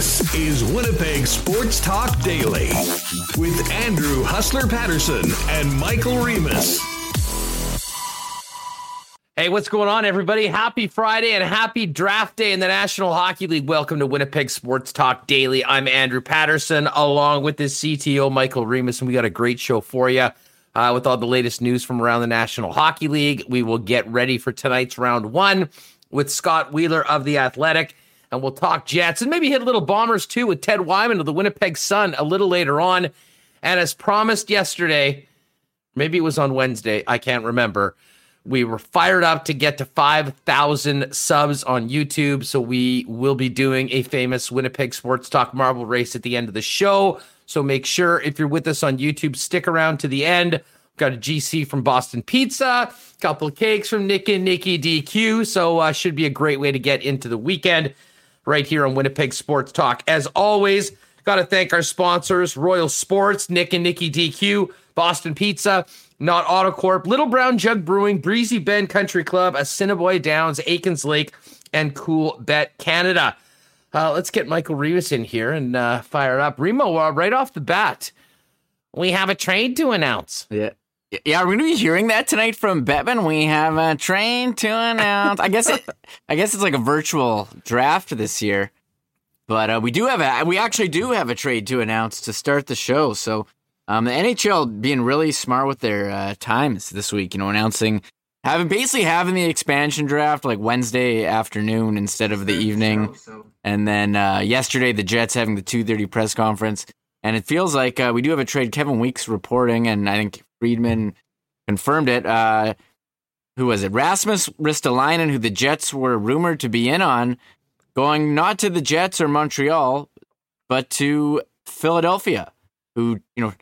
This is Winnipeg Sports Talk Daily with Andrew Hustler Paterson and Michael Remis. Hey, what's going on, everybody? Happy Friday and happy draft day in the National Hockey League. Welcome to Winnipeg Sports Talk Daily. I'm Andrew Paterson along with the CTO, Michael Remis, and we got a great show for you uh, with all the latest news from around the National Hockey League. We will get ready for tonight's round one with Scott Wheeler of The Athletic, and we'll talk Jets and maybe hit a little Bombers too with Ted Wyman of the Winnipeg Sun a little later on. And as promised yesterday, maybe it was on Wednesday, I can't remember we were fired up to get to 5,000 subs on YouTube. So we will be doing a famous Winnipeg Sports Talk marble race at the end of the show. So make sure if you're with us on YouTube, stick around to the end. Got a GC from Boston Pizza, a couple of cakes from Nick and Nikki DQ. So uh, should be a great way to get into the weekend right here on Winnipeg Sports Talk. As always, got to thank our sponsors, Royal Sports, Nick and Nikki DQ, Boston Pizza, not Autocorp, Little Brown Jug Brewing, Breezy Bend Country Club, Assiniboia Downs, Aikens Lake, and Coolbet Canada. Uh, let's get Michael Remis in here and uh, fire up. Remo, uh, right off the bat, we have a trade to announce. Yeah. Yeah, we're going to be hearing that tonight from Bettman. We have a trade to announce. I guess it, I guess it's like a virtual draft this year, but uh, we do have a we actually do have a trade to announce to start the show. So um, the NHL being really smart with their uh, times this week, you know, announcing having basically having the expansion draft like Wednesday afternoon instead of the evening, and then uh, yesterday the Jets having the two thirty press conference, and it feels like uh, we do have a trade. Kevin Weeks reporting, and I think Friedman confirmed it. Uh, who was it? Rasmus Ristolainen, who the Jets were rumored to be in on, going not to the Jets or Montreal, but to Philadelphia, who you know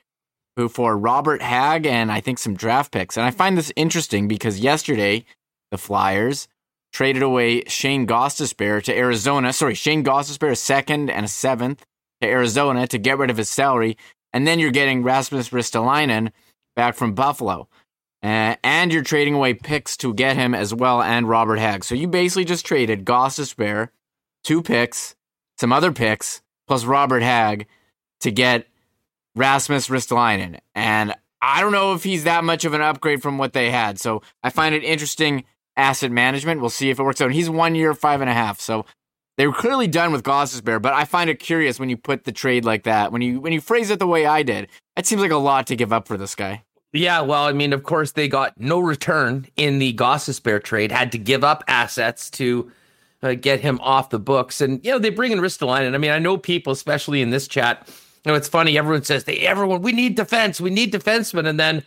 who for Robert Hagg and I think some draft picks. And I find this interesting because yesterday the Flyers traded away Shane Gostisbehere to Arizona. Sorry, Shane Gostisbehere a second and a seventh to Arizona to get rid of his salary. And then you're getting Rasmus Ristolainen back from Buffalo. Uh, and you're trading away picks to get him as well and Robert Hagg. So you basically just traded Gostisbehere, two picks, some other picks, plus Robert Hagg to get Rasmus Ristolainen. And I don't know if he's that much of an upgrade from what they had. So I find it interesting asset management. We'll see if it works out. He's one year, five and a half. So they were clearly done with Gostisbehere, but I find it curious when you put the trade like that. When you when you phrase it the way I did, it seems like a lot to give up for this guy. Yeah, well, I mean, of course, they got no return in the Gostisbehere trade, had to give up assets to uh, get him off the books. And, you know, they bring in Ristolainen. I mean, I know people, especially in this chat, you know, it's funny. Everyone says they everyone we need defense, we need defensemen, and then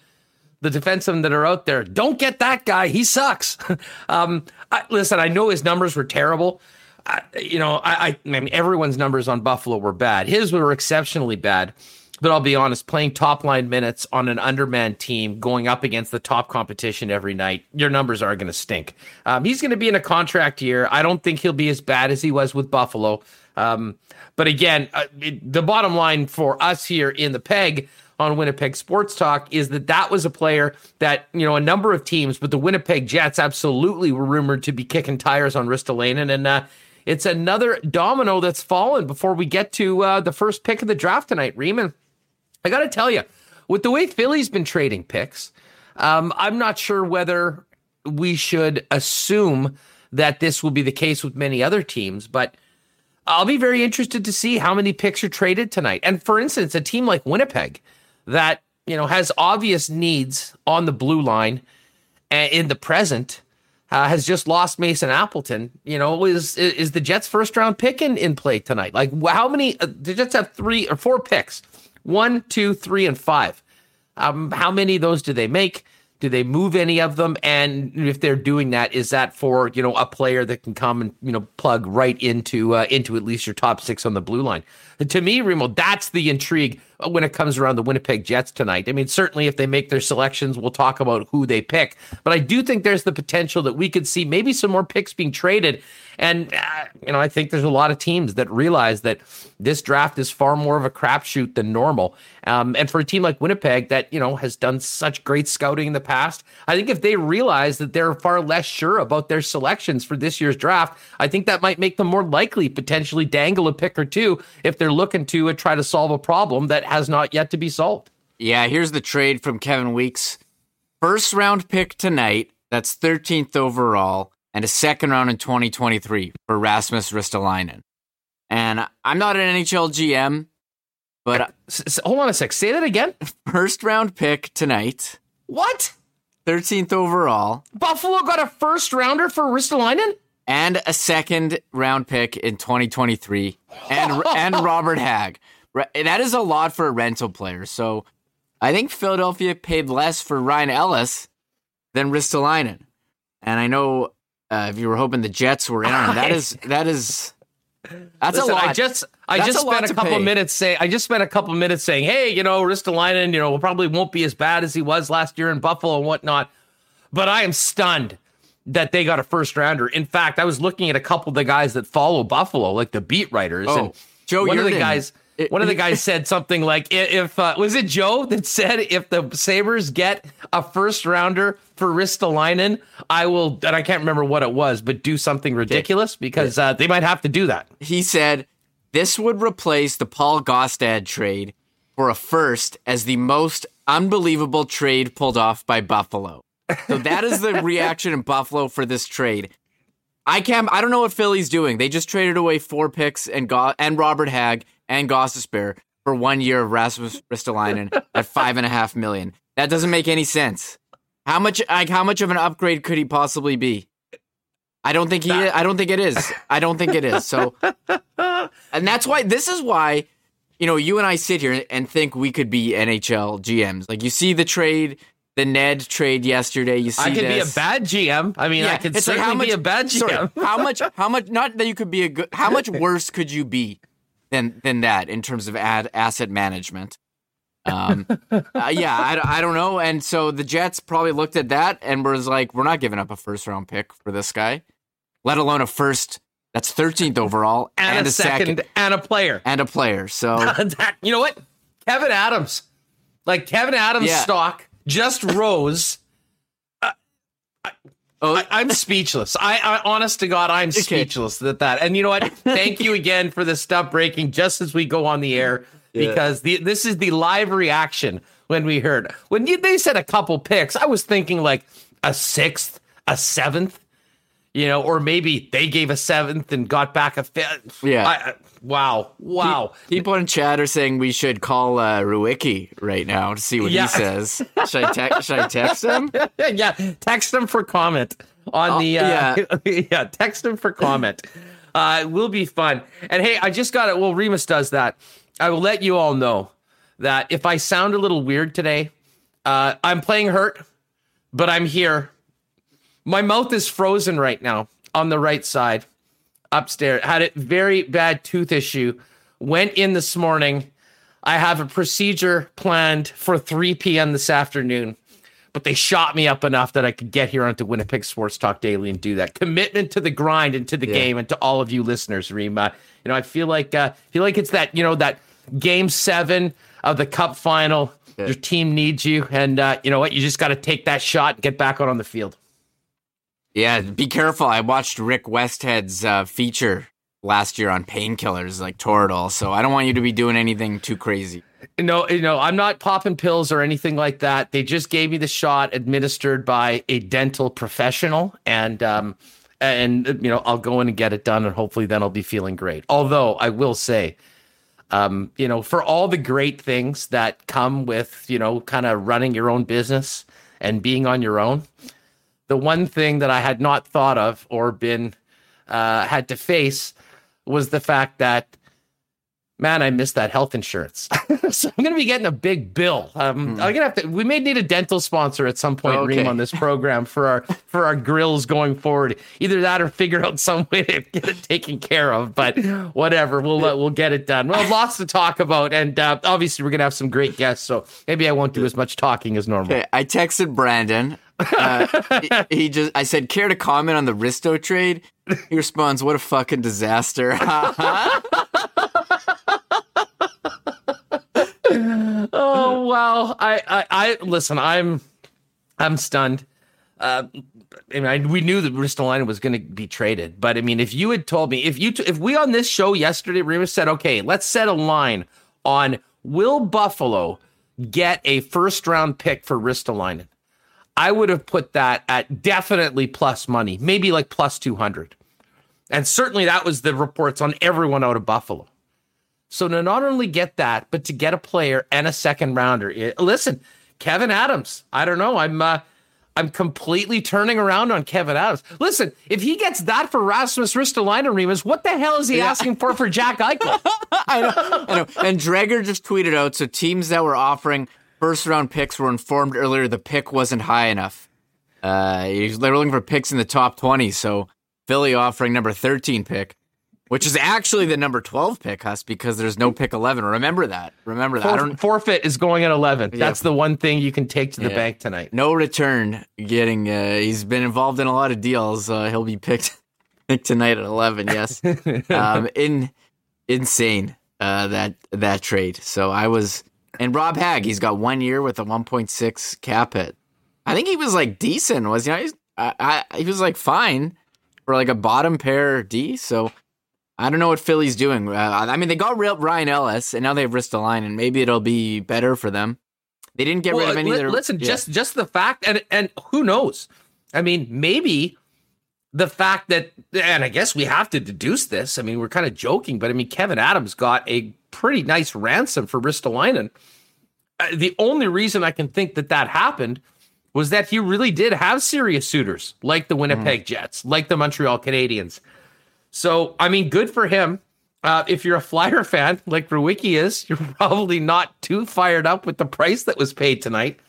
the defensemen that are out there don't get that guy. He sucks. um, I, listen, I know his numbers were terrible. I, you know, I, I, I mean, everyone's numbers on Buffalo were bad. His were exceptionally bad. But I'll be honest, playing top line minutes on an undermanned team, going up against the top competition every night, your numbers are going to stink. Um, he's going to be in a contract year. I don't think he'll be as bad as he was with Buffalo. Um, but again, uh, it, the bottom line for us here in the peg on Winnipeg Sports Talk is that that was a player that, you know, a number of teams, but the Winnipeg Jets absolutely were rumored to be kicking tires on Ristolainen. And uh, it's another domino that's fallen before we get to uh, the first pick of the draft tonight, Riemann. I got to tell you, with the way Philly's been trading picks, um, I'm not sure whether we should assume that this will be the case with many other teams, but – I'll be very interested to see how many picks are traded tonight. And for instance, a team like Winnipeg that, you know, has obvious needs on the blue line and in the present uh, has just lost Mason Appleton, you know, is is the Jets first round pick in, in play tonight? Like how many uh, the Jets have three or four picks. One, two, three, and five. Um, how many of those do they make? Do they move any of them? And if they're doing that, is that for you know a player that can come and you know plug right into uh, into at least your top six on the blue line? And to me, Remo, that's the intrigue when it comes around the Winnipeg Jets tonight. I mean, certainly if they make their selections, we'll talk about who they pick. But I do think there's the potential that we could see maybe some more picks being traded. And, uh, you know, I think there's a lot of teams that realize that this draft is far more of a crapshoot than normal. Um, and for a team like Winnipeg that, you know, has done such great scouting in the past, I think if they realize that they're far less sure about their selections for this year's draft, I think that might make them more likely potentially dangle a pick or two if they're looking to uh, try to solve a problem that has not yet to be solved. Yeah, here's the trade from Kevin Weeks. First round pick tonight, that's 13th overall, and a second round in 2023 for Rasmus Ristolainen. And I'm not an NHL GM, but hold on a sec. Say that again. first round pick tonight, What? 13th overall, Buffalo got a first rounder for Ristolainen? and a second round pick in 2023, and and Robert Hagg. That is a lot for a rental player. So I think Philadelphia paid less for Ryan Ellis than Ristolainen. And I know uh, if you were hoping the Jets were in on that is that is that's Listen, a lot. I just I That's just a spent a couple pay. minutes saying I just spent a couple minutes saying, hey, you know, Ristolainen, you know, probably won't be as bad as he was last year in Buffalo and whatnot. But I am stunned that they got a first rounder. In fact, I was looking at a couple of the guys that follow Buffalo, like the beat writers, Oh, and Joe one of the guys. One of the guys said something like, "If uh, was it Joe that said if the Sabres get a first rounder for Ristolainen, I will." And I can't remember what it was, but do something ridiculous because uh, they might have to do that. he said this would replace the Paul Gaustad trade for a first as the most unbelievable trade pulled off by Buffalo. So that is the reaction in Buffalo for this trade. I can't. I don't know what Philly's doing. They just traded away four picks and got and Robert Hagg and Gostisbehere for one year of Rasmus Ristolainen at five and a half million. That doesn't make any sense. How much? Like how much of an upgrade could he possibly be? I don't think he. I don't think it is. I don't think it is. So, and that's why. This is why. You know, you and I sit here and think we could be NHL GMs. Like you see the trade, the Ned trade yesterday. You see I could this. be a bad GM. I mean, I could it's like, certainly be a bad sorry, GM. how much? How much? Not that you could be a good. How much worse could you be than than that in terms of ad asset management? Um, uh, yeah, I, I don't know. And so the Jets probably looked at that and was like, "We're not giving up a first round pick for this guy, let alone a first that's 13th overall and, a second, and a player. and a player." So That- you know what? Kevin Adams, like Kevin Adams' Yeah. stock just rose. Oh, I, I'm speechless. I, I, honest to God, I'm speechless at that. And you know what? Thank you again for the stuff breaking just as we go on the air because the, this is the live reaction when we heard when you, they said a couple picks. I was thinking like a sixth, a seventh, you know, or maybe they gave a seventh and got back a fifth. Yeah. I, wow, wow. people in chat are saying we should call uh, Ruicki right now to see what Yeah. he says. Should I, te- should I text him? yeah, text him for comment on the uh, yeah. yeah. text him for comment. Uh, it will be fun. And hey, I just got it. Well, Remis does that. I will let you all know that if I sound a little weird today, uh, I'm playing hurt, but I'm here. My mouth is frozen right now on the right side upstairs. Had a very bad tooth issue. Went in this morning. I have a procedure planned for 3 p.m. this afternoon, but they shot me up enough that I could get here onto Winnipeg Sports Talk Daily and do that. Commitment to the grind and to the game and to all of you listeners, Rima. You know, I feel like uh, feel like it's that you know that game seven of the Cup final. Your team needs you, and uh, you know what? You just got to take that shot and get back out on the field. Yeah, be careful. I watched Rick Westhead's uh, feature last year on painkillers like Toradol, so I don't want you to be doing anything too crazy. No, you know, I'm not popping pills or anything like that. They just gave me the shot administered by a dental professional, and um, and you know, I'll go in and get it done, and hopefully, then I'll be feeling great. Although I will say, um, you know, for all the great things that come with you know, kind of running your own business and being on your own, the one thing that I had not thought of or been uh, had to face was the fact that man, I missed that health insurance. so I'm going to be getting a big bill. Um, mm. I'm gonna have to. We may need a dental sponsor at some point, okay. Reem, on this program for our for our grills going forward. Either that or figure out some way to get it taken care of. But whatever, we'll uh, we'll get it done. Well, lots to talk about, and uh, obviously we're gonna have some great guests. So maybe I won't do as much talking as normal. Okay, I texted Brandon. Uh, he, just I said care to comment on the Risto trade. He responds, "What a fucking disaster." oh wow! I, I, I listen. I'm I'm stunned. Uh, I mean, I, we knew that Ristolainen was going to be traded, but I mean, if you had told me, if you, t- if we on this show yesterday, Remis said, okay, let's set a line on will Buffalo get a first round pick for Ristolainen, I would have put that at definitely plus money, maybe like plus two hundred, and certainly that was the reports on everyone out of Buffalo. So to not only get that, but to get a player and a second rounder. It, listen, Kevin Adams. I don't know. I'm uh, I'm completely turning around on Kevin Adams. Listen, if he gets that for Rasmus Ristolainen, Remis, what the hell is he yeah. asking for for Jack Eichel? I, know, I know. And Dreger just tweeted out so teams that were offering first round picks were informed earlier the pick wasn't high enough. Uh, they were looking for picks in the top 20, so Philly offering number 13 pick which is actually the number 12 pick, Huss, because there's no pick 11. Remember that. Remember that. For, forfeit is going at 11. Yeah. That's the one thing you can take to the yeah. bank tonight. No return getting, uh, he's been involved in a lot of deals. Uh, he'll be picked, picked tonight at 11. Yes. um, in, insane, uh, that, that trade. So I was, and Rob Hagg, he's got one year with a 1.6 cap hit. I think he was like decent, was he? I, I, he was like fine for like a bottom pair D. So, I don't know what Philly's doing. Uh, I mean, they got Ryan Ellis, and now they have Ristolainen, and maybe it'll be better for them. They didn't get well, rid of any. Li- their, listen, yeah. just just the fact, and and who knows? I mean, maybe the fact that, and I guess we have to deduce this. I mean, we're kind of joking, but I mean, Kevin Adams got a pretty nice ransom for Ristolainen. Uh, the only reason I can think that that happened was that he really did have serious suitors, like the Winnipeg mm. Jets, like the Montreal Canadiens so, I mean, good for him. Uh, if you're a Flyer fan like Rewicki is, you're probably not too fired up with the price that was paid tonight.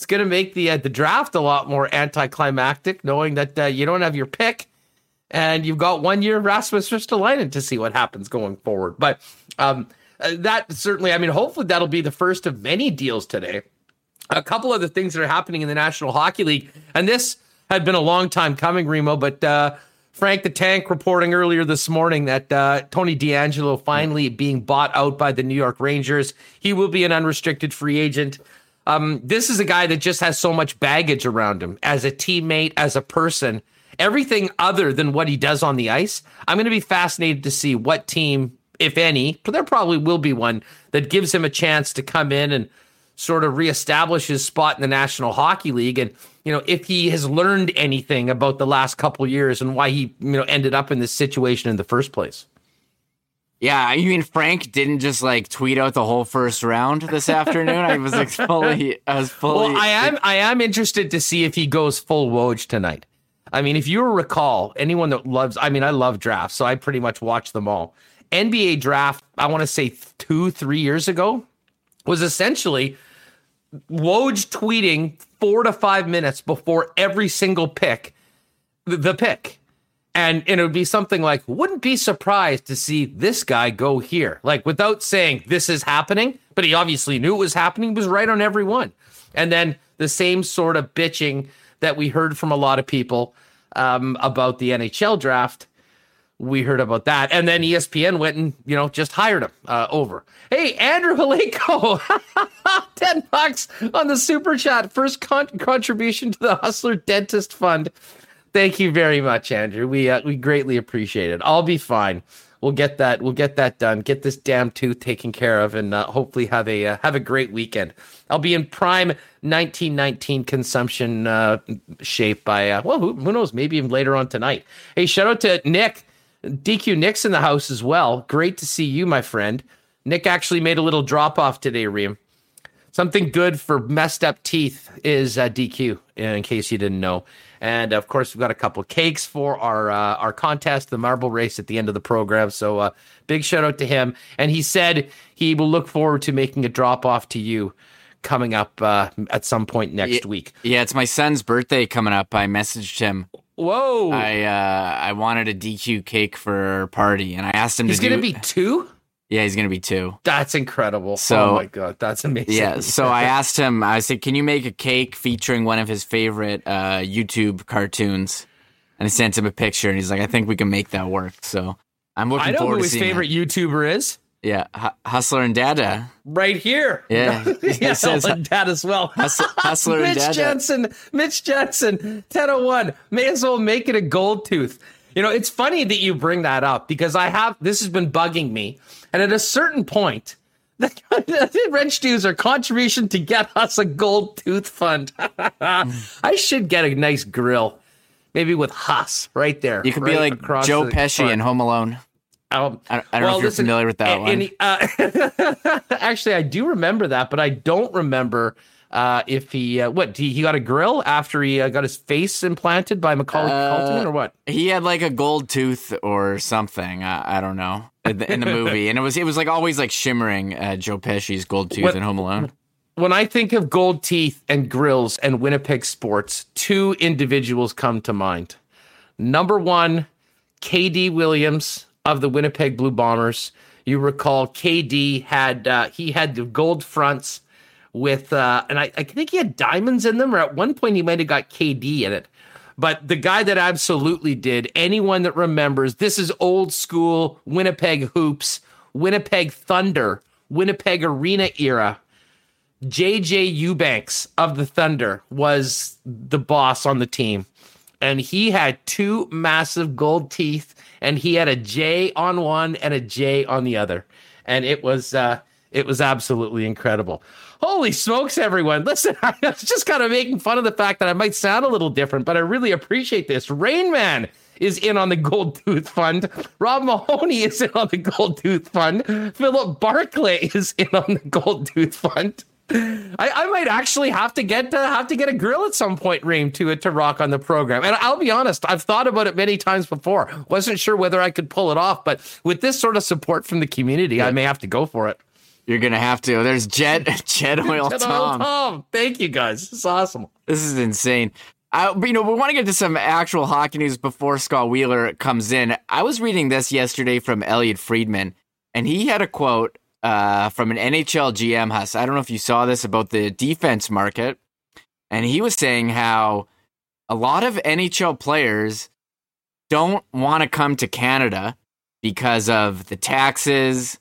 It's going to make the uh, the draft a lot more anticlimactic, knowing that uh, you don't have your pick and you've got one year of Rasmus Ristolainen to see what happens going forward. But um, uh, that certainly, I mean, hopefully that'll be the first of many deals today. A couple of the things that are happening in the National Hockey League, and this had been a long time coming, Remo, but uh, Frank the Tank reporting earlier this morning that uh, Tony DeAngelo finally being bought out by the New York Rangers. He will be an unrestricted free agent. Um, this is a guy that just has so much baggage around him as a teammate, as a person, everything other than what he does on the ice. I'm going to be fascinated to see what team, if any, there probably will be one that gives him a chance to come in and sort of reestablish his spot in the National Hockey League. And, you know, if he has learned anything about the last couple years and why he, you know, ended up in this situation in the first place. Yeah, you mean Frank didn't just like tweet out the whole first round this afternoon? I was like fully, I was fully. Well, I am, I am interested to see if he goes full Woj tonight. I mean, if you recall, anyone that loves, I mean, I love drafts, so I pretty much watch them all. NBA draft, I want to say two, three years ago, was essentially Woj tweeting four to five minutes before every single pick, the pick. And, and it would be something like, wouldn't be surprised to see this guy go here. Like without saying this is happening, but he obviously knew it was happening, was right on every one. And then the same sort of bitching that we heard from a lot of people um, about the NHL draft we heard about that. And then ESPN went and, you know, just hired him uh, over. Hey, Andrew Haleko, 10 bucks on the super chat. First con- contribution to the Hustler Dentist Fund. Thank you very much, Andrew. We uh, we greatly appreciate it. I'll be fine. We'll get that. We'll get that done. Get this damn tooth taken care of, and uh, hopefully have a uh, have a great weekend. I'll be in prime 1919 consumption uh, shape by uh, well, who, who knows? Maybe even later on tonight. Hey, shout out to Nick DQ Nick's in the house as well. Great to see you, my friend. Nick actually made a little drop off today, Reem. something good for messed up teeth is uh, DQ. In case you didn't know, and of course we've got a couple cakes for our uh, our contest, the marble race at the end of the program. So uh, big shout out to him. And he said he will look forward to making a drop off to you coming up uh, at some point next yeah, week. Yeah, it's my son's birthday coming up. I messaged him. Whoa! I uh, I wanted a DQ cake for our party, and I asked him. He's to gonna be two. Yeah, he's gonna be two. That's incredible. So, oh my god, that's amazing. Yeah. So I asked him. I said, "Can you make a cake featuring one of his favorite uh, YouTube cartoons?" And I sent him a picture, and he's like, "I think we can make that work." So I'm looking I know forward who to his favorite it. YouTuber is. Yeah, H- Hustler and Dada. Right here. Yeah, yeah, says and Dad as well. Hustler, Hustler and Mitch Dada. Jensen, Mitch Jensen, 1001. May as well make it a gold tooth. You know, it's funny that you bring that up because I have this has been bugging me. And at a certain point, the wrench dues are contribution to get us a gold tooth fund. I should get a nice grill. Maybe with Huss right there. You could right be like Joe Pesci in Home Alone. Um, I, I don't know if you're familiar with that and- one. uh, actually, I do remember that, but I don't remember uh, if he uh, what he, he got a grill after he uh, got his face implanted by Macaulay Uh, Culkin or what? He had like a gold tooth or something. I, I don't know in the, in the movie, and it was it was like always like shimmering. Uh, Joe Pesci's gold tooth What- in Home Alone. When I think of gold teeth and grills and Winnipeg sports, two individuals come to mind. Number one, KD Williams of the Winnipeg Blue Bombers. You recall KD had uh, he had the gold fronts with uh, and I, I think he had diamonds in them, or at one point he might have got KD in it. But the guy that absolutely did, anyone that remembers, this is old school Winnipeg hoops, Winnipeg Thunder, Winnipeg Arena era. JJ Eubanks of the Thunder was the boss on the team. And he had two massive gold teeth, and he had a J on one and a J on the other. And it was uh it was absolutely incredible. Holy smokes, everyone. Listen, I was just kind of making fun of the fact that I might sound a little different, but I really appreciate this. Rain Man is in on the Gold Tooth Fund. Rob Mahoney is in on the Gold Tooth Fund. Philip Barclay is in on the Gold Tooth Fund. I, I might actually have to get to have to get a grill at some point, Reem, to uh, to rock on the program. And I'll be honest, I've thought about it many times before. Wasn't sure whether I could pull it off, but with this sort of support from the community, I may have to go for it. You're gonna have to. There's Jet Jet Oil Jet Oil Tom. Tom. Thank you guys. This is awesome. This is insane. Uh, but you know, we want to get to some actual hockey news before Scott Wheeler comes in. I was reading this yesterday from Elliott Friedman, and he had a quote uh, from an NHL GM. Huss, I don't know if you saw this about the defense market, and he was saying how a lot of NHL players don't want to come to Canada because of the taxes,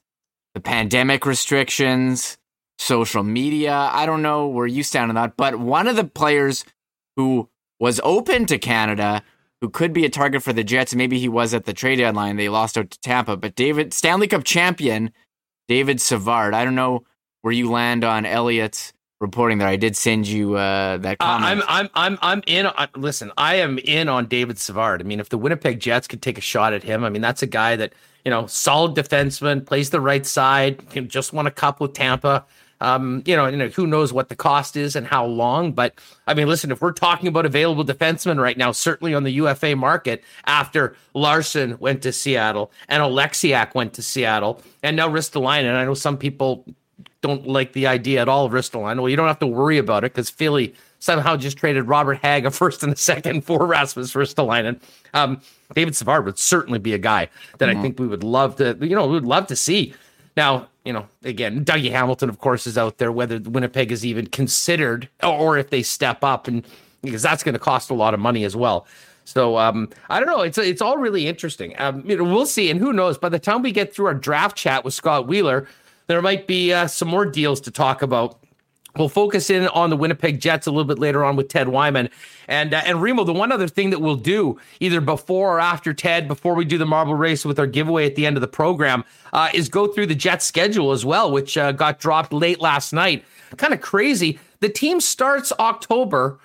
the pandemic restrictions, social media. I don't know where you stand on that, but one of the players who was open to Canada, who could be a target for the Jets, maybe he was at the trade deadline. They lost out to Tampa, but David Stanley Cup champion David Savard. I don't know where you land on Elliott's reporting there. I did send you uh, that Uh, comment. I'm I'm I'm I'm in. On, listen, I am in on David Savard. I mean, if the Winnipeg Jets could take a shot at him, I mean, that's a guy that you know, solid defenseman, plays the right side, just won a cup with Tampa. Um, you know, you know, who knows what the cost is and how long. But I mean, listen, if we're talking about available defensemen right now, certainly on the UFA market, after Larsson went to Seattle and Oleksiak went to Seattle, and now Ristolainen, I know some people don't like the idea at all of Ristolainen. Well, you don't have to worry about it because Philly somehow just traded Robert Hagg a first and a second for Rasmus Ristolainen. Um, David Savard would certainly be a guy that I think we would love to, you know, we would love to see. Now, you know, again, Dougie Hamilton, of course, is out there, whether Winnipeg is even considered or if they step up and because that's going to cost a lot of money as well. So um, I don't know. It's it's all really interesting. Um, you know, we'll see, and who knows? By the time we get through our draft chat with Scott Wheeler, there might be uh, some more deals to talk about. We'll focus in on the Winnipeg Jets a little bit later on with Ted Wyman and uh, and Remo. The one other thing that we'll do either before or after Ted, before we do the marble race with our giveaway at the end of the program, uh, is go through the Jets schedule as well, which uh, got dropped late last night. Kind of crazy. The team starts October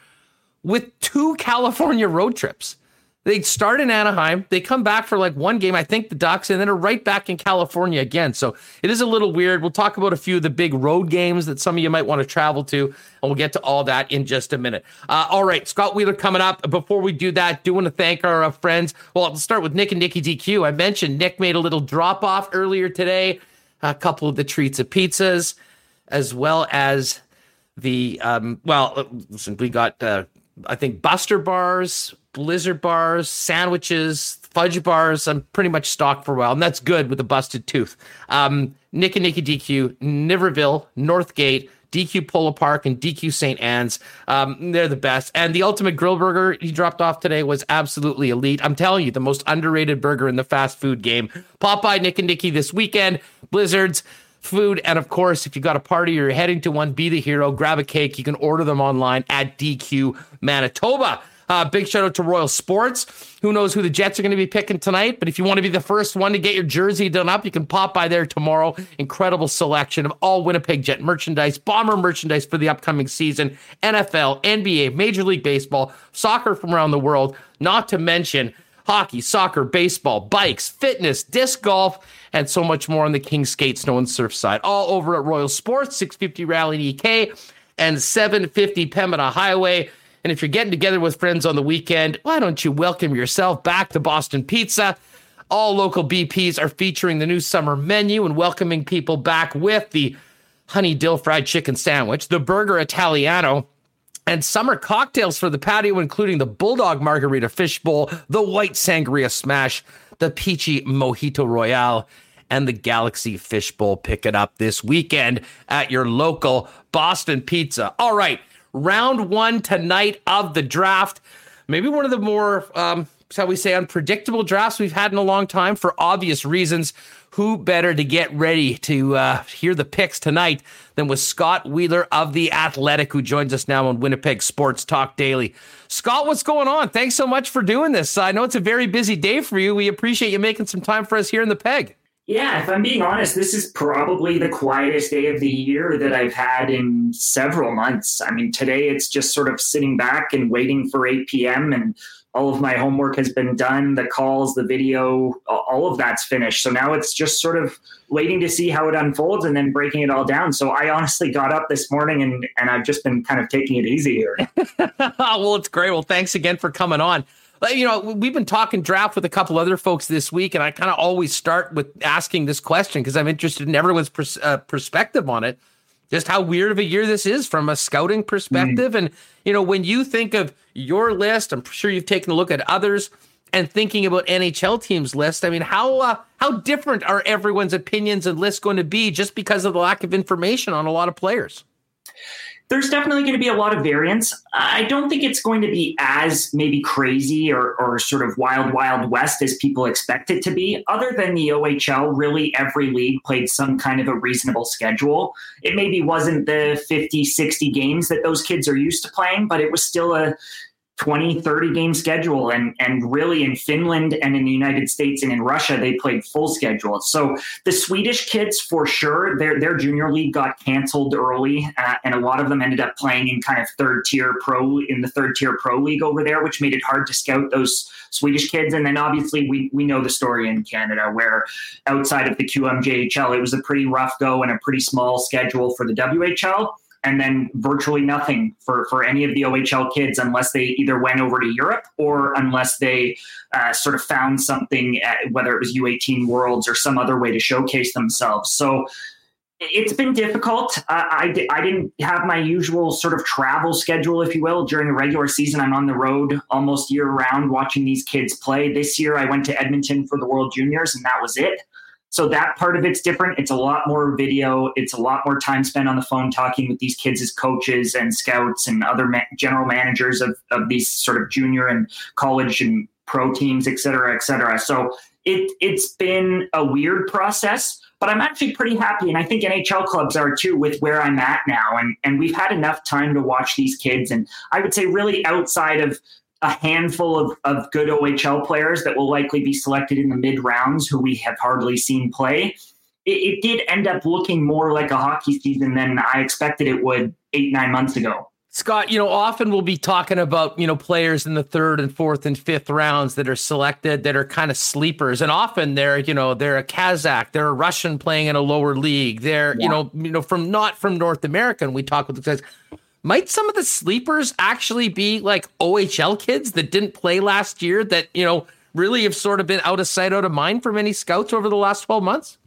with two California road trips. They start in Anaheim. They come back for like one game, I think the Ducks, and then are right back in California again. So it is a little weird. We'll talk about a few of the big road games that some of you might want to travel to, and we'll get to all that in just a minute. Uh, all right, Scott Wheeler coming up. Before we do that, do want to thank our uh, friends. Well, I'll start with Nick and Nikki DQ. I mentioned Nick made a little drop off earlier today, a couple of the treats of pizzas, as well as the, um, well, uh, listen, we got, uh, I think, Buster Bars blizzard bars, sandwiches, fudge bars. I'm pretty much stocked for a while, and that's good with a busted tooth. Um, Nick and Nikki DQ, Niverville, Northgate, DQ Polo Park, and DQ St. Anne's. Um, they're the best. And the ultimate grill burger he dropped off today was absolutely elite. I'm telling you, the most underrated burger in the fast food game. Popeye, Nick and Nikki this weekend. Blizzards food. And of course, if you got a party or you're heading to one, be the hero, grab a cake. You can order them online at DQ Manitoba. Uh, big shout out to Royal Sports. Who knows who the Jets are going to be picking tonight? But if you want to be the first one to get your jersey done up, you can pop by there tomorrow. Incredible selection of all Winnipeg Jet merchandise, bomber merchandise for the upcoming season, NFL, NBA, Major League Baseball, soccer from around the world, not to mention hockey, soccer, baseball, bikes, fitness, disc golf, and so much more on the King Skate Snow and Surf side. All over at Royal Sports, 650 Rally EK and 750 Pembina Highway. And if you're getting together with friends on the weekend, why don't you welcome yourself back to Boston Pizza? All local BPs are featuring the new summer menu and welcoming people back with the honey dill fried chicken sandwich, the burger Italiano, and summer cocktails for the patio, including the Bulldog Margarita Fish Bowl, the White Sangria Smash, the Peachy Mojito Royale, and the Galaxy Fishbowl. Pick it up this weekend at your local Boston Pizza. All right round one tonight of the draft. Maybe one of the more, um, shall we say, unpredictable drafts we've had in a long time for obvious reasons. Who better to get ready to uh, hear the picks tonight than with Scott Wheeler of The Athletic, who joins us now on Winnipeg Sports Talk Daily. Scott, what's going on? Thanks so much for doing this. I know it's a very busy day for you. We appreciate you making some time for us here in the Peg. Yeah, if I'm being honest, this is probably the quietest day of the year that I've had in several months. I mean, today it's just sort of sitting back and waiting for 8 p.m. and all of my homework has been done, the calls, the video, all of that's finished. So now it's just sort of waiting to see how it unfolds and then breaking it all down. So I honestly got up this morning and and I've just been kind of taking it easy here. well, it's great. Well, thanks again for coming on you know, we've been talking draft with a couple other folks this week, and I kind of always start with asking this question because I'm interested in everyone's pers- uh, perspective on it. Just how weird of a year this is from a scouting perspective. Mm. And, you know, when you think of your list, I'm sure you've taken a look at others and thinking about NHL teams list. I mean, how uh, how different are everyone's opinions and lists going to be just because of the lack of information on a lot of players? There's definitely going to be a lot of variance. I don't think it's going to be as maybe crazy or, or sort of wild, wild west as people expect it to be. Other than the OHL, really every league played some kind of a reasonable schedule. It maybe wasn't the 50, 60 games that those kids are used to playing, but it was still a 20 30 game schedule. And and really in Finland and in the United States and in Russia they played full schedule. So the Swedish kids for sure their their junior league got canceled early uh, and a lot of them ended up playing in kind of third tier pro in the third tier pro league over there which made it hard to scout those Swedish kids. And then obviously we we know the story in Canada where outside of the QMJHL it was a pretty rough go and a pretty small schedule for the WHL and then virtually nothing for, for any of the OHL kids unless they either went over to Europe or unless they uh, sort of found something, at, whether it was U18 Worlds or some other way to showcase themselves. So it's been difficult. Uh, I, I didn't have my usual sort of travel schedule, if you will, during the regular season. I'm on the road almost year round watching these kids play. This year I went to Edmonton for the World Juniors, and that was it. So that part of it's different. It's a lot more video. It's a lot more time spent on the phone talking with these kids as coaches and scouts and other ma- general managers of, of these sort of junior and college and pro teams, et cetera, et cetera. So it, it's been a weird process, but I'm actually pretty happy. And I think NHL clubs are too with where I'm at now. And, and we've had enough time to watch these kids. And I would say really outside of a handful of, of good OHL players that will likely be selected in the mid rounds who we have hardly seen play. It, it, did end up looking more like a hockey season than I expected it would eight, nine months ago. Scott, you know, often we'll be talking about, you know, players in the third and fourth and fifth rounds that are selected that are kind of sleepers. And often they're, you know, they're a Kazakh, they're a Russian playing in a lower league. They're, yeah. you know, you know, from not from North America. And we talk with the guys. Might some of the sleepers actually be like OHL kids that didn't play last year that, you know, really have sort of been out of sight, out of mind for many scouts over the last 12 months?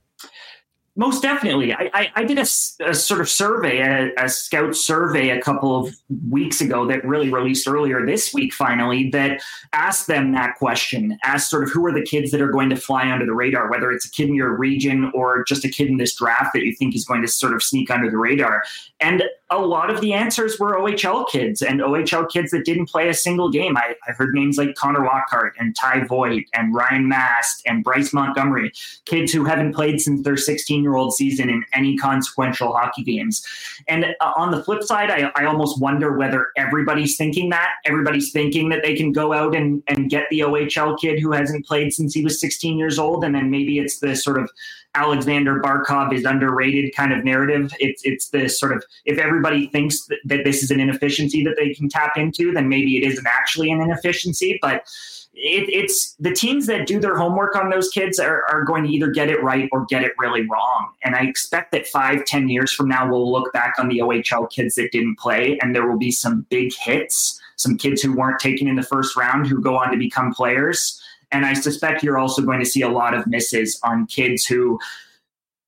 Most definitely. I, I, I did a, a, sort of survey, a, a, scout survey a couple of weeks ago that really released earlier this week, finally, that asked them that question asked sort of who are the kids that are going to fly under the radar, whether it's a kid in your region or just a kid in this draft that you think is going to sort of sneak under the radar. And a lot of the answers were OHL kids and OHL kids that didn't play a single game. I, I heard names like Connor Lockhart and Ty Voit and Ryan Mast and Bryce Montgomery, kids who haven't played since their 16 year old season in any consequential hockey games. And uh, on the flip side, I, I almost wonder whether everybody's thinking that. Everybody's thinking that they can go out and, and get the OHL kid who hasn't played since he was 16 years old. And then maybe it's the sort of Aleksander Barkov is underrated kind of narrative. It's it's this sort of if everybody thinks that, that this is an inefficiency that they can tap into, then maybe it isn't actually an inefficiency. But it, it's the teams that do their homework on those kids are, are going to either get it right or get it really wrong. And I expect that five, ten years from now, we'll look back on the OHL kids that didn't play, and there will be some big hits, some kids who weren't taken in the first round who go on to become players and I suspect you're also going to see a lot of misses on kids who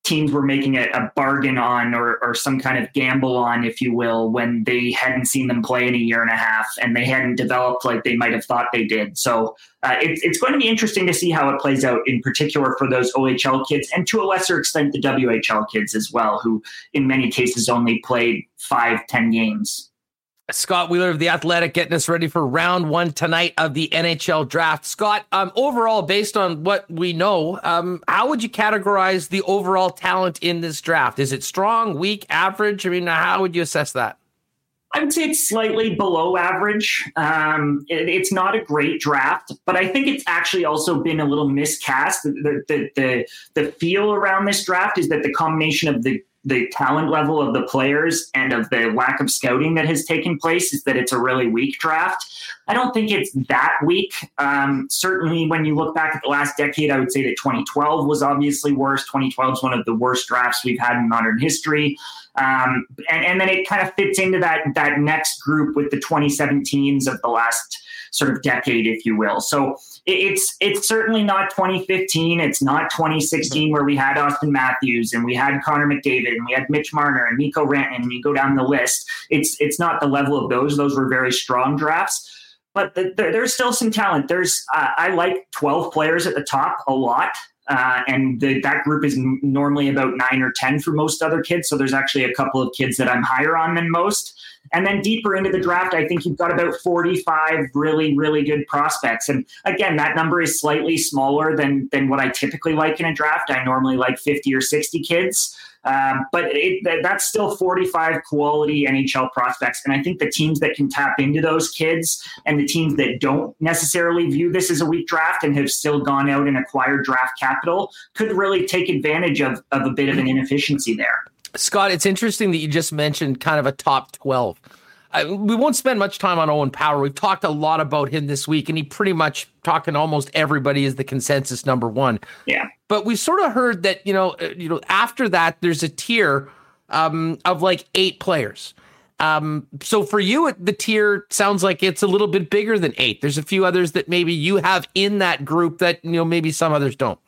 teams were making a, bargain on or, or, some kind of gamble on, if you will, when they hadn't seen them play in a year and a half and they hadn't developed like they might have thought they did. So uh, it, it's going to be interesting to see how it plays out, in particular for those OHL kids and to a lesser extent the WHL kids as well, who in many cases only played five, ten games. Scott Wheeler of the Athletic getting us ready for round one tonight of the NHL draft. Scott, um, overall, based on what we know, um, how would you categorize the overall talent in this draft? Is it strong, weak, average? I mean, how would you assess that? I would say it's slightly below average. Um, it, it's not a great draft, but I think it's actually also been a little miscast. The, the, the, the feel around this draft is that the combination of the the talent level of the players and of the lack of scouting that has taken place is that it's a really weak draft. I don't think it's that weak. Um, certainly, when you look back at the last decade, I would say that 2012 was obviously worse. 2012 is one of the worst drafts we've had in modern history. Um, and, and then it kind of fits into that that next group with the 2017s of the last sort of decade, if you will. So it's it's certainly not 2015. It's not 2016 where we had Auston Matthews and we had Connor McDavid and we had Mitch Marner and Nico Rantanen and you go down the list. It's it's not the level of those. Those were very strong drafts. But the, the, there's still some talent. There's uh, I like 12 players at the top a lot. Uh, and the, that group is normally about nine or 10 for most other kids. So there's actually a couple of kids that I'm higher on than most. And then deeper into the draft, I think you've got about 45 really, really good prospects. And again, that number is slightly smaller than, than what I typically like in a draft. I normally like 50 or 60 kids. Um, but it, that's still 45 quality NHL prospects. And I think the teams that can tap into those kids and the teams that don't necessarily view this as a weak draft and have still gone out and acquired draft capital could really take advantage of, of a bit of an inefficiency there. Scott, it's interesting that you just mentioned kind of a top 12. I, we won't spend much time on Owen Power. We've talked a lot about him this week, and he pretty much talking almost everybody is the consensus number one. Yeah. But we've sort of heard that you know, uh, you know, after that, there's a tier um, of like eight players. Um, so for you, the tier sounds like it's a little bit bigger than eight. There's a few others that maybe you have in that group that you know maybe some others don't.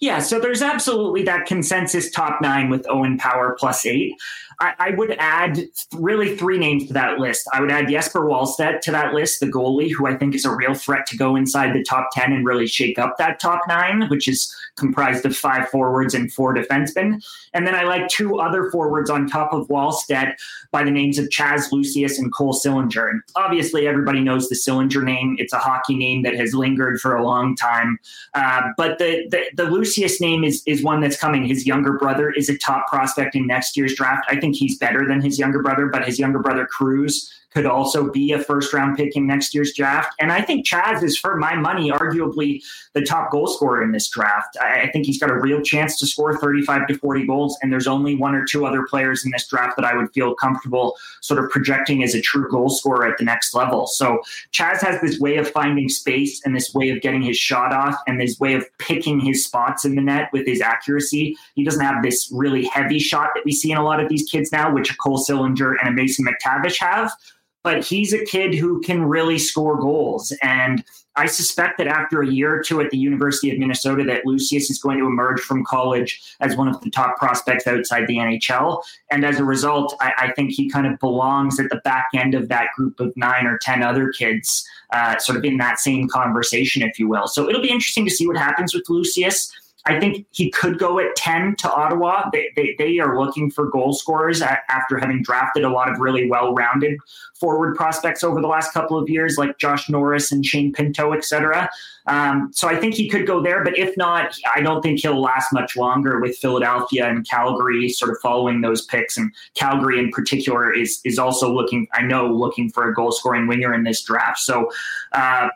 Yeah, so there's absolutely that consensus top nine with Owen Power plus eight. I, I, would add really three names to that list. I would add Jesper Wallstedt to that list, the goalie, who I think is a real threat to go inside the top 10 and really shake up that top nine, which is comprised of five forwards and four defensemen. And then I like two other forwards on top of Wallstedt by the names of Chaz Lucius and Cole Sillinger. And obviously, everybody knows the Sillinger name. It's a hockey name that has lingered for a long time. Uh, but the, the, the Lucius name is, is one that's coming. His younger brother is a top prospect in next year's draft. I think he's better than his younger brother, but his younger brother, Cruz, could also be a first round pick in next year's draft. And I think Chaz is, for my money, arguably the top goal scorer in this draft. I, I think he's got a real chance to score 35 to 40 goals. And there's only one or two other players in this draft that I would feel comfortable sort of projecting as a true goal scorer at the next level. So Chaz has this way of finding space and this way of getting his shot off and this way of picking his spots in the net with his accuracy. He doesn't have this really heavy shot that we see in a lot of these kids now, which a Cole Sillinger and a Mason McTavish have. But he's a kid who can really score goals. And I suspect that after a year or two at the University of Minnesota, that Lucius is going to emerge from college as one of the top prospects outside the NHL. And as a result, I, I think he kind of belongs at the back end of that group of nine or 10 other kids, uh, sort of in that same conversation, if you will. So it'll be interesting to see what happens with Lucius. I think he could go at 10 to Ottawa. They, they, they are looking for goal scorers after having drafted a lot of really well rounded forward prospects over the last couple of years, like Josh Norris and Shane Pinto, et cetera. Um, so I think he could go there. But if not, I don't think he'll last much longer with Philadelphia and Calgary sort of following those picks. And Calgary in particular is, is also looking, I know, looking for a goal scoring winger in this draft. So, uh,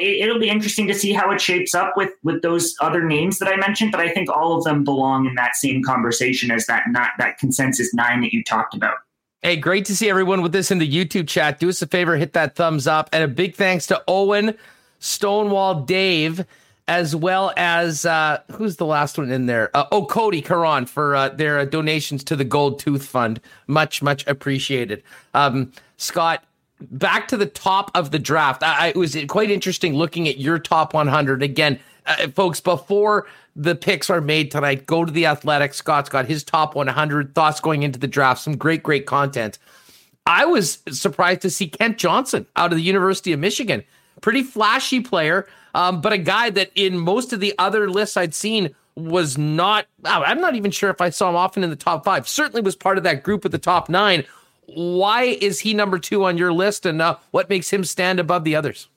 it'll be interesting to see how it shapes up with with those other names that I mentioned. But I think all of them belong in that same conversation as that not that consensus nine that you talked about. Hey, great to see everyone with this in the YouTube chat. Do us a favor, hit that thumbs up, and a big thanks to Owen, Stonewall, Dave, as well as uh, who's the last one in there? Uh, oh, Cody Karan for uh, their donations to the Gold Tooth Fund. Much, much appreciated. Um, Scott, back to the top of the draft. I, it was quite interesting looking at your top 100 again, uh, folks. Before the picks are made tonight, go to the Athletic. Scott's got his top 100 thoughts going into the draft. Some great, great content. I was surprised to see Kent Johnson out of the University of Michigan. Pretty flashy player, um, but a guy that in most of the other lists I'd seen was not. I'm not even sure if I saw him often in the top five. Certainly was part of that group at the top nine why is he number two on your list, and uh, what makes him stand above the others?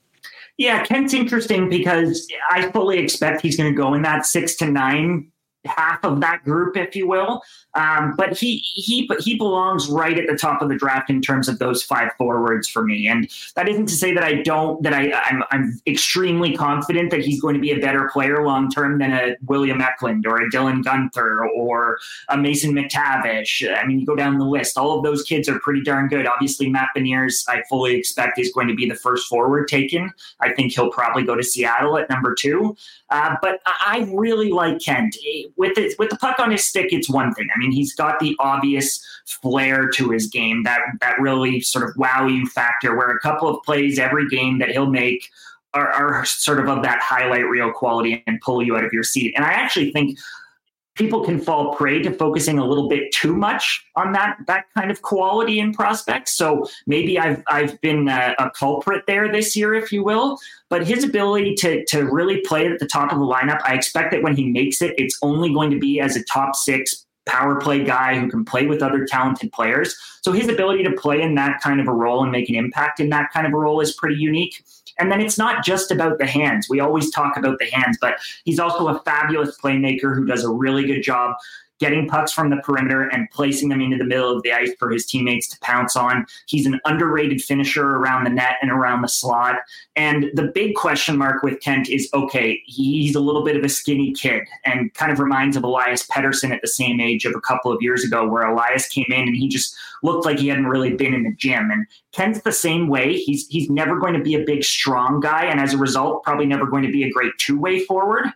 Yeah, Kent's interesting because I fully expect he's going to go in that six to nine half of that group, if you will. Um, but he he he belongs right at the top of the draft in terms of those five forwards for me. And that isn't to say that I don't that I I'm, I'm extremely confident that he's going to be a better player long term than a William Eklund or a Dylan Guenther or a Mason McTavish. I mean, you go down the list. All of those kids are pretty darn good. Obviously, Matt Beniers, I fully expect is going to be the first forward taken. I think he'll probably go to Seattle at number two. Uh, but I really like Kent with it, with the puck on his stick. It's one thing. I mean mean, he's got the obvious flair to his game that that really sort of wow you factor, where a couple of plays every game that he'll make are, are sort of of that highlight reel quality and pull you out of your seat. And I actually think people can fall prey to focusing a little bit too much on that that kind of quality in prospects. So maybe I've I've been a, a, culprit there this year, if you will. But his ability to to really play at the top of the lineup, I expect that when he makes it, it's only going to be as a top six power play guy who can play with other talented players. So his ability to play in that kind of a role and make an impact in that kind of a role is pretty unique. And then it's not just about the hands. We always talk about the hands, but he's also a fabulous playmaker who does a really good job getting pucks from the perimeter and placing them into the middle of the ice for his teammates to pounce on. He's an underrated finisher around the net and around the slot. And the big question mark with Kent is okay, he's a little bit of a skinny kid and kind of reminds of Elias Pettersson at the same age of a couple of years ago, where Elias came in and he just looked like he hadn't really been in the gym. And Kent's the same way. He's he's never going to be a big, strong guy, and as a result, probably never going to be a great two-way forward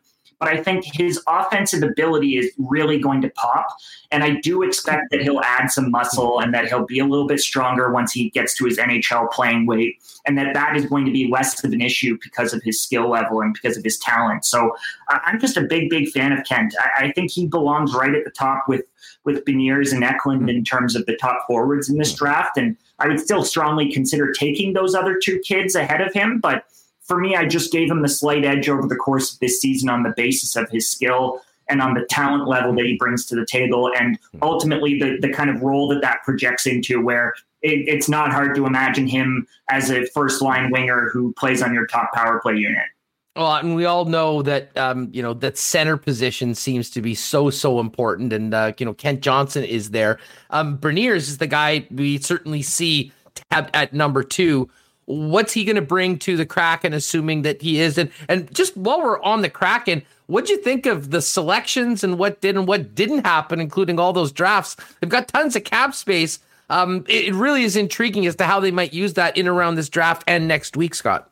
but I think his offensive ability is really going to pop. And I do expect that he'll add some muscle and that he'll be a little bit stronger once he gets to his NHL playing weight, and that that is going to be less of an issue because of his skill level and because of his talent. So I'm just a big, big fan of Kent. I, I think he belongs right at the top with with Beniers and Eklund in terms of the top forwards in this draft. And I would still strongly consider taking those other two kids ahead of him, but for me, I just gave him the slight edge over the course of this season on the basis of his skill and on the talent level that he brings to the table, and ultimately the the kind of role that that projects into, where it, it's not hard to imagine him as a first line winger who plays on your top power play unit. Well, and we all know that um, you know that center position seems to be so so important, and uh, you know Kent Johnson is there. Um, Beniers is the guy we certainly see at, at number two. What's he going to bring to the Kraken, assuming that he is? And and just while we're on the Kraken, what'd you think of the selections and what did and what didn't happen, including all those drafts? They've got tons of cap space. Um, it, it really is intriguing as to how they might use that in around this draft and next week, Scott.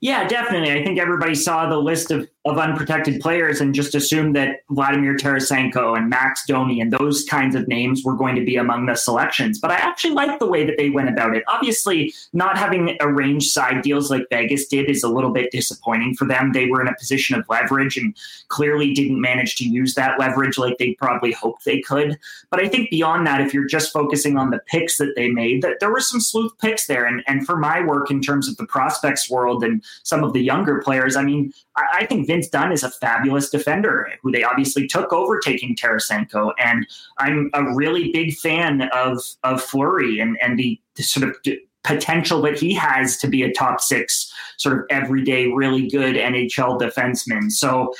Yeah, definitely. I think everybody saw the list of of unprotected players and just assumed that Vladimir Tarasenko and Max Domi and those kinds of names were going to be among the selections. But I actually like the way that they went about it. Obviously, not having arranged side deals like Vegas did is a little bit disappointing for them. They were in a position of leverage and clearly didn't manage to use that leverage like they probably hoped they could. But I think beyond that, if you're just focusing on the picks that they made, that there were some sleuth picks there. And, and for my work in terms of the prospects world and some of the younger players, I mean, I, think Vince Dunn is a fabulous defender who they obviously took over taking Tarasenko. And I'm a really big fan of of Fleury and, and the, the sort of potential that he has to be a top six, sort of everyday, really good NHL defenseman. So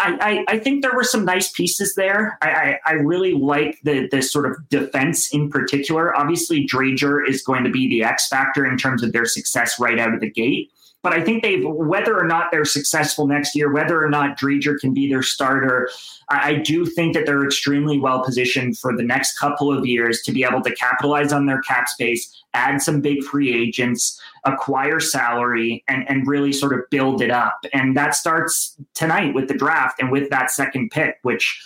I, I, I think there were some nice pieces there. I, I, I, really like the, the sort of defense in particular. Obviously, Driedger is going to be the X factor in terms of their success right out of the gate. But I think they've, whether or not they're successful next year, whether or not Driedger can be their starter, I, I do think that they're extremely well positioned for the next couple of years to be able to capitalize on their cap space, add some big free agents, acquire salary, and, and really sort of build it up. And that starts tonight with the draft and with that second pick, which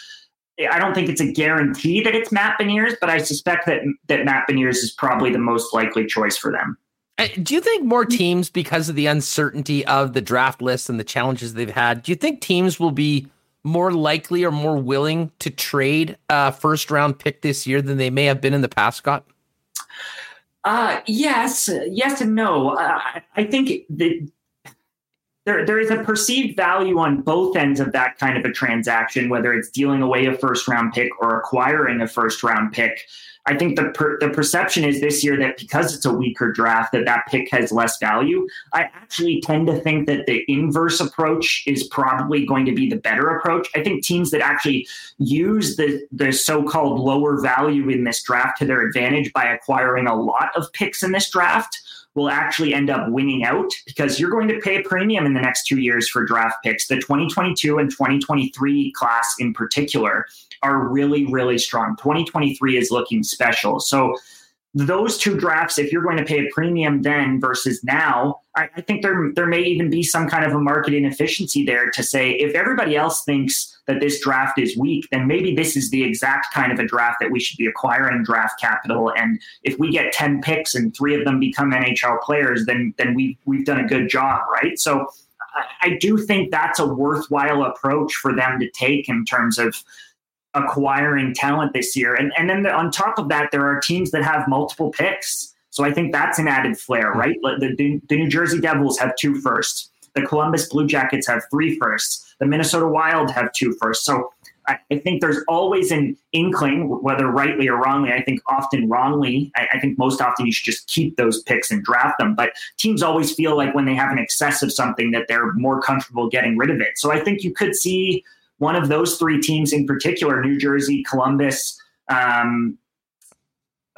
I don't think it's a guarantee that it's Matt Beniers, but I suspect that that Matt Beniers is probably the most likely choice for them. Uh, do you think more teams, because of the uncertainty of the draft list and the challenges they've had, do you think teams will be more likely or more willing to trade a first round pick this year than they may have been in the past, Scott? Uh, yes, yes, and no. Uh, I think that there, there is a perceived value on both ends of that kind of a transaction, whether it's dealing away a first round pick or acquiring a first round pick. I think the per, the perception is this year that because it's a weaker draft, that that pick has less value. I actually tend to think that the inverse approach is probably going to be the better approach. I think teams that actually use the the so called lower value in this draft to their advantage by acquiring a lot of picks in this draft will actually end up winning out because you're going to pay a premium in the next two years for draft picks. The 2022 and 2023 class in particular are really, really strong. 2023 is looking special. So those two drafts, if you're going to pay a premium then versus now, I, I, think there there may even be some kind of a market inefficiency there to say if everybody else thinks that this draft is weak, then maybe this is the exact kind of a draft that we should be acquiring draft capital. And if we get 10 picks and three of them become NHL players, then then we we've done a good job, right? So I, I do think that's a worthwhile approach for them to take in terms of acquiring talent this year. And and then the, on top of that, there are teams that have multiple picks. So I think that's an added flair, hmm. right? The, the, the New Jersey Devils have two firsts. The Columbus Blue Jackets have three firsts. The Minnesota Wild have two firsts. So I, I think there's always an inkling, whether rightly or wrongly. I think often wrongly. I, I think most often you should just keep those picks and draft them. But teams always feel like when they have an excess of something that they're more comfortable getting rid of it. So I think you could see one of those three teams in particular, New Jersey, Columbus, um,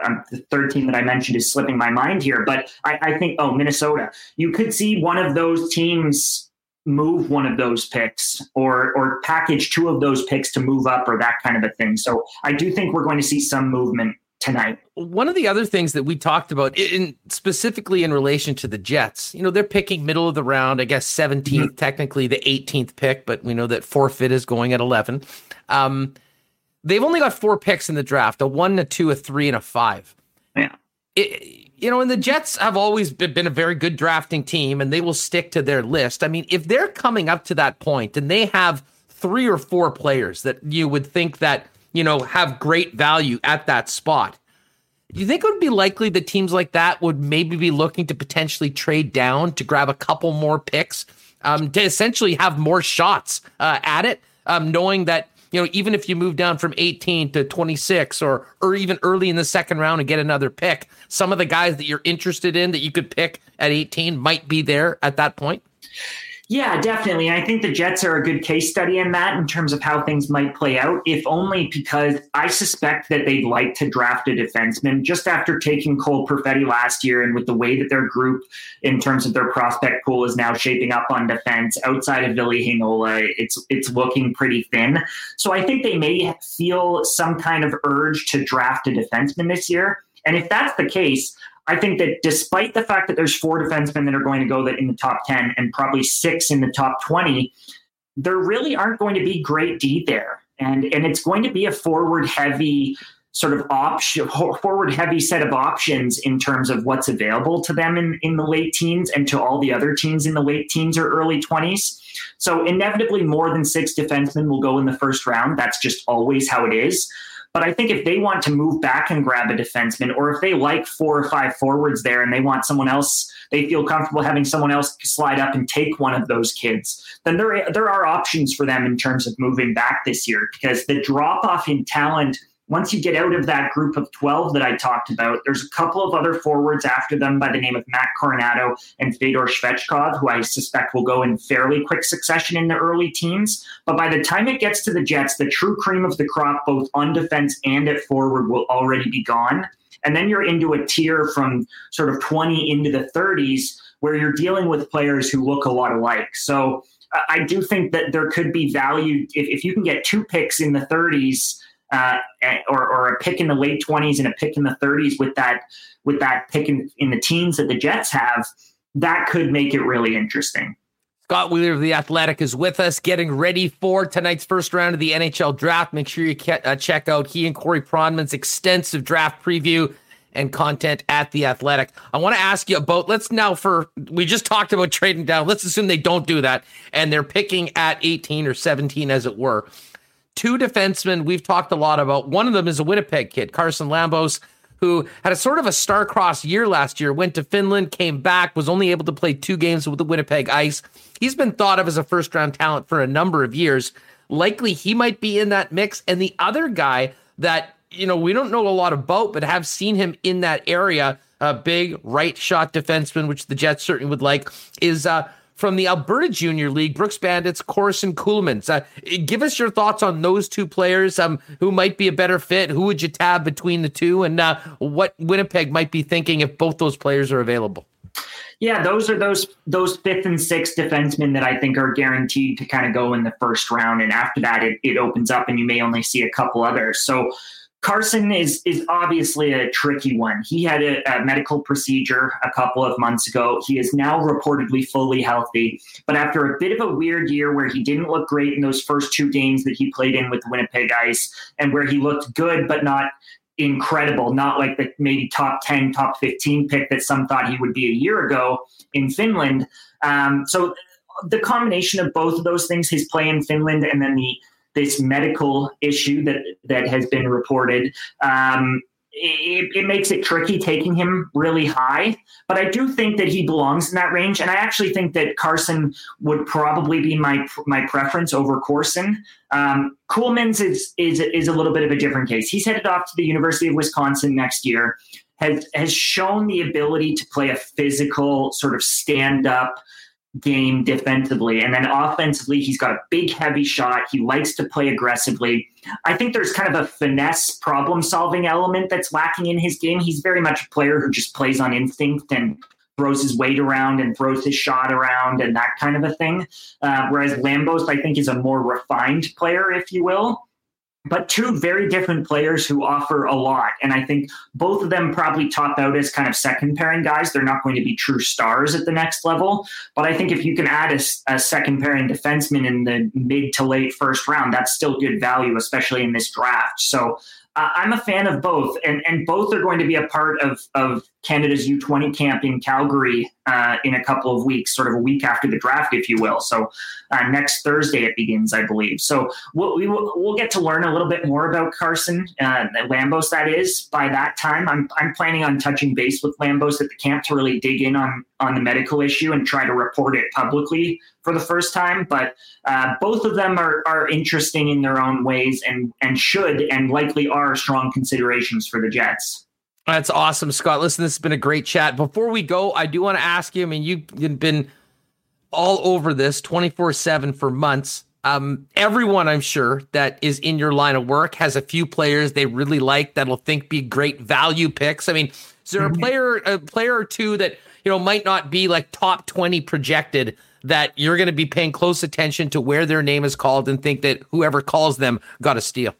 um, the third team that I mentioned is slipping my mind here, but I, I, think, oh, Minnesota. You could see one of those teams move one of those picks or or package two of those picks to move up or that kind of a thing. So I do think we're going to see some movement tonight. One of the other things that we talked about, in specifically in relation to the Jets, you know, they're picking middle of the round, I guess 17th, mm-hmm. technically the 18th pick, but we know that forfeit is going at 11. Um, they've only got four picks in the draft: a one, a two, a three, and a five. Yeah. It, you know, and the Jets have always been a very good drafting team, and they will stick to their list. I mean, if they're coming up to that point and they have three or four players that you would think that you know, have great value at that spot. Do you think it would be likely that teams like that would maybe be looking to potentially trade down to grab a couple more picks um, to essentially have more shots uh, at it, um, knowing that you know even if you move down from 18 to 26 or or even early in the second round and get another pick, some of the guys that you're interested in that you could pick at 18 might be there at that point. Yeah, definitely. I think the Jets are a good case study in that in terms of how things might play out, if only because I suspect that they'd like to draft a defenseman just after taking Cole Perfetti last year and with the way that their group in terms of their prospect pool is now shaping up on defense outside of Ville Heinola, it's it's looking pretty thin. So I think they may feel some kind of urge to draft a defenseman this year. And if that's the case, I think that despite the fact that there's four defensemen that are going to go in the top 10 and probably six in the top 20, there really aren't going to be great D there. And, and it's going to be a forward heavy sort of option, forward heavy set of options in terms of what's available to them in, in the late teens and to all the other teams in the late teens or early 20s. So inevitably more than six defensemen will go in the first round. That's just always how it is. But I think if they want to move back and grab a defenseman, or if they like four or five forwards there and they want someone else, they feel comfortable having someone else slide up and take one of those kids, then there, there are options for them in terms of moving back this year because the drop off in talent – once you get out of that group of 12 that I talked about, there's a couple of other forwards after them by the name of Matt Coronato and Fedor Svechkov, who I suspect will go in fairly quick succession in the early teens. But by the time it gets to the Jets, the true cream of the crop, both on defense and at forward, will already be gone. And then you're into a tier from sort of 20 into the 30s where you're dealing with players who look a lot alike. So uh, I do think that there could be value if, if you can get two picks in the 30s uh, or, or a pick in the late 20s and a pick in the 30s with that with that pick in, in the teens that the Jets have, that could make it really interesting. Scott Wheeler of The Athletic is with us, getting ready for tonight's first round of the NHL draft. Make sure you uh, check out he and Corey Pronman's extensive draft preview and content at The Athletic. I want to ask you about, let's now for, we just talked about trading down. Let's assume they don't do that and they're picking at 18 or 17, as it were two defensemen we've talked a lot about. One of them is a Winnipeg kid, Carson Lambos, who had a sort of a star-crossed year last year, went to Finland, came back, was only able to play two games with the Winnipeg Ice. He's been thought of as a first-round talent for a number of years. Likely he might be in that mix. And the other guy that, you know, we don't know a lot about, but have seen him in that area, a big right shot defenseman, which the Jets certainly would like, is uh from the Alberta Junior League, Brooks Bandits, Corson Ceulemans. Uh, give us your thoughts on those two players. Um, who might be a better fit? Who would you tab between the two, and uh, what Winnipeg might be thinking if both those players are available? Yeah, those are those those fifth and sixth defensemen that I think are guaranteed to kind of go in the first round, and after that, it, it opens up, and you may only see a couple others. So Carson is is obviously a tricky one. He had a, a, medical procedure a couple of months ago. He is now reportedly fully healthy, but after a bit of a weird year where he didn't look great in those first two games that he played in with Winnipeg Ice, and where he looked good but not incredible, not like the maybe top ten, top fifteen pick that some thought he would be a year ago in Finland. Um, so the combination of both of those things, his play in Finland and then the this medical issue that that has been reported. Um, it, it, makes it tricky taking him really high, but I do think that he belongs in that range, and I actually think that Carson would probably be my my preference over Corson. Um, Ceulemans is is is a little bit of a different case. He's headed off to the University of Wisconsin next year. Has has shown the ability to play a physical sort of stand up game defensively. And then offensively, he's got a big, heavy shot. He likes to play aggressively. I think there's kind of a finesse problem solving element that's lacking in his game. He's very much a player who just plays on instinct and throws his weight around and throws his shot around and that kind of a thing. Uh, whereas Lambos, I think, is a more refined player, if you will but two very different players who offer a lot. And I think both of them probably top out as kind of second pairing guys. They're not going to be true stars at the next level. But I think if you can add a, a second pairing defenseman in the mid to late first round, that's still good value, especially in this draft. So uh, I'm a fan of both, and, and both are going to be a part of, of Canada's U20 camp in Calgary uh, in a couple of weeks, sort of a week after the draft, if you will. So uh, next Thursday it begins, I believe. So we'll, we will, we'll get to learn a little bit more about Carson uh, Lambos. That is by that time. I'm I'm planning on touching base with Lambos at the camp to really dig in on on the medical issue and try to report it publicly for the first time. But uh, both of them are, are interesting in their own ways and, and should and likely are strong considerations for the Jets. That's awesome, Scott. Listen, this has been a great chat. Before we go, I do want to ask you I mean, you've been all over this 24 7 for months. Um, everyone, I'm sure, that is in your line of work has a few players they really like that'll think be great value picks. I mean, is there mm-hmm. a player, a player or two that you know might not be like top 20 projected that you're going to be paying close attention to where their name is called and think that whoever calls them got a steal?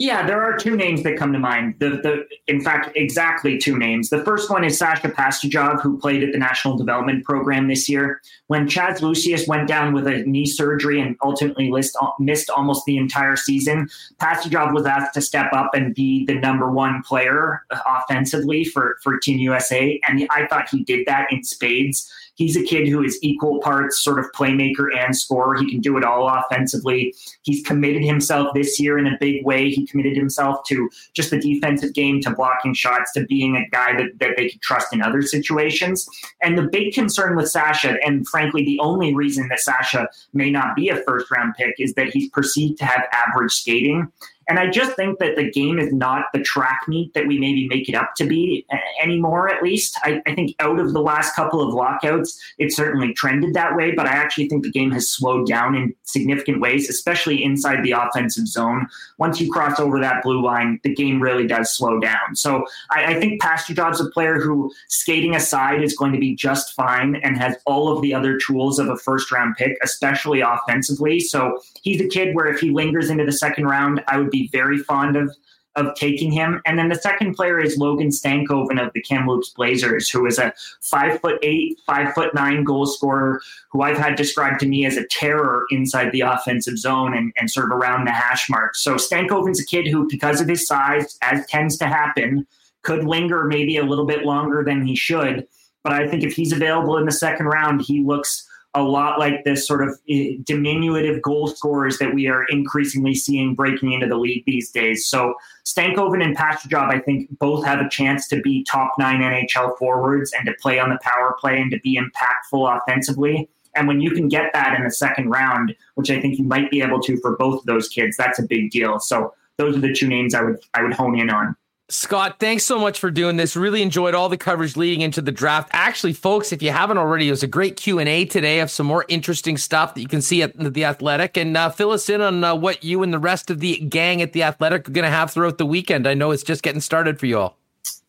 Yeah, there are two names that come to mind. The, the, in fact, exactly two names. The first one is Sasha Pastujov, who played at the National Development Program this year. When Chaz Lucius went down with a knee surgery and ultimately list, uh, missed almost the entire season, Pastujov was asked to step up and be the number one player offensively for, for Team USA. And I thought he did that in spades. He's a kid who is equal parts sort of playmaker and scorer. He can do it all offensively. He's committed himself this year in a big way. He committed himself to just the defensive game, to blocking shots, to being a guy that, that they can trust in other situations. And the big concern with Sasha, and frankly, the only reason that Sasha may not be a first round pick, is that he's perceived to have average skating. And I just think that the game is not the track meet that we maybe make it up to be uh, anymore, at least. I, I, think out of the last couple of lockouts, it certainly trended that way, but I actually think the game has slowed down in significant ways, especially inside the offensive zone. Once you cross over that blue line, the game really does slow down. So I, I think Pastujov's a player who, skating aside, is going to be just fine and has all of the other tools of a first round pick, especially offensively. So he's a kid where if he lingers into the second round, I would be be very fond of of taking him. And then the second player is Logan Stankoven of the Kamloops Blazers, who is a five foot eight, five foot nine goal scorer who I've had described to me as a terror inside the offensive zone and, and sort of around the hash mark. So Stankoven's a kid who, because of his size, as tends to happen, could linger maybe a little bit longer than he should. But I think if he's available in the second round, he looks a lot like this sort of eh, diminutive goal scorers that we are increasingly seeing breaking into the league these days. So Stankoven and Pastujov, I think, both have a chance to be top nine NHL forwards and to play on the power play and to be impactful offensively. And when you can get that in the second round, which I think you might be able to for both of those kids, that's a big deal. So those are the two names I would I would hone in on. Scott, thanks so much for doing this. Really enjoyed all the coverage leading into the draft. Actually, folks, if you haven't already, it was a great Q and A today of some more interesting stuff that you can see at the Athletic, and uh, fill us in on uh, what you and the rest of the gang at the Athletic are going to have throughout the weekend. I know it's just getting started for you all.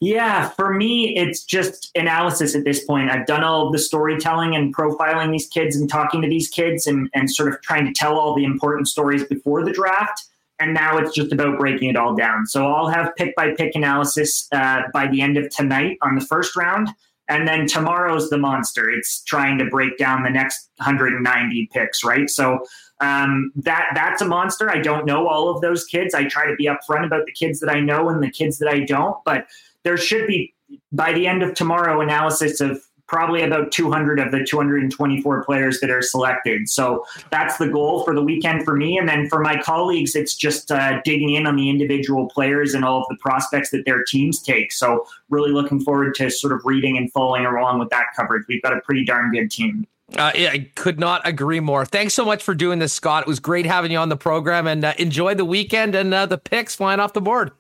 Yeah, for me, it's just analysis at this point. I've done all the storytelling and profiling these kids and talking to these kids and, and sort of trying to tell all the important stories before the draft and now it's just about breaking it all down. So I'll have pick by pick analysis uh, by the end of tonight on the first round. And then tomorrow's the monster. It's trying to break down the next 190 picks, right? So um, that that's a monster. I don't know all of those kids. I try to be upfront about the kids that I know and the kids that I don't. But there should be by the end of tomorrow analysis of probably about 200 of the 224 players that are selected. So that's the goal for the weekend for me. And then for my colleagues, it's just uh, digging in on the individual players and all of the prospects that their teams take. So really looking forward to sort of reading and following along with that coverage. We've got a pretty darn good team. Uh, I could not agree more. Thanks so much for doing this, Scott. It was great having you on the program and uh, enjoy the weekend and uh, the picks flying off the board.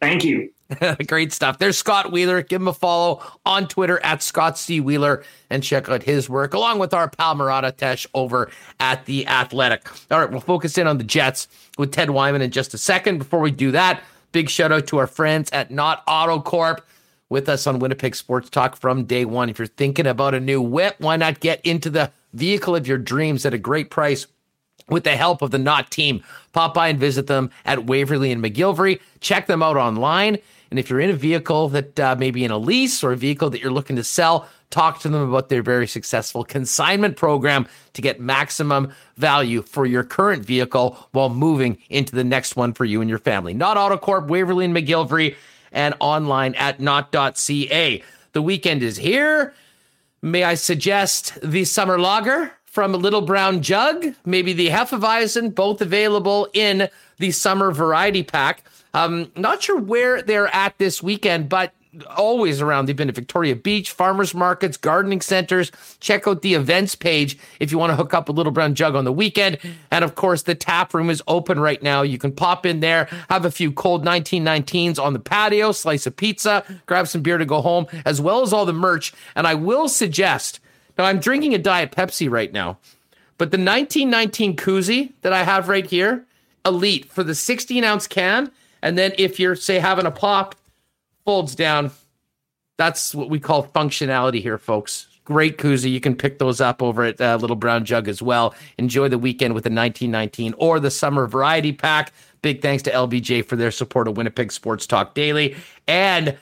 Thank you. Great stuff. There's Scott Wheeler. Give him a follow on Twitter at Scott C. Wheeler and check out his work along with our pal Murat Ates over at The Athletic. All right, we'll focus in on the Jets with Ted Wyman in just a second. Before we do that, big shout out to our friends at Nott Auto Corp with us on Winnipeg Sports Talk from day one. If you're thinking about a new whip, why not get into the vehicle of your dreams at a great price? with the help of the Nott team. Pop by and visit them at Waverley and McGillivray. Check them out online and if you're in a vehicle that uh, maybe in a lease or a vehicle that you're looking to sell, talk to them about their very successful consignment program to get maximum value for your current vehicle while moving into the next one for you and your family. Nott AutoCorp, Waverley and McGillivray, and online at nott.ca. The weekend is here. May I suggest the summer lager from a Little Brown Jug, maybe the Hefeweizen, both available in the summer variety pack. Um, not sure where they're at this weekend, but always around. They've been at Victoria Beach, farmers markets, gardening centers. Check out the events page if you want to hook up a little brown jug on the weekend. And of course, the tap room is open right now. You can pop in there, have a few cold 1919s on the patio, slice a pizza, grab some beer to go home, as well as all the merch. And I will suggest Now I'm drinking a Diet Pepsi right now, but the 1919 koozie that I have right here, elite for the 16 ounce can. And then if you're, say, having a pop, folds down. That's what we call functionality here, folks. Great koozie. You can pick those up over at uh, Little Brown Jug as well. Enjoy the weekend with the 1919 or the summer variety pack. Big thanks to LBJ for their support of Winnipeg Sports Talk Daily. And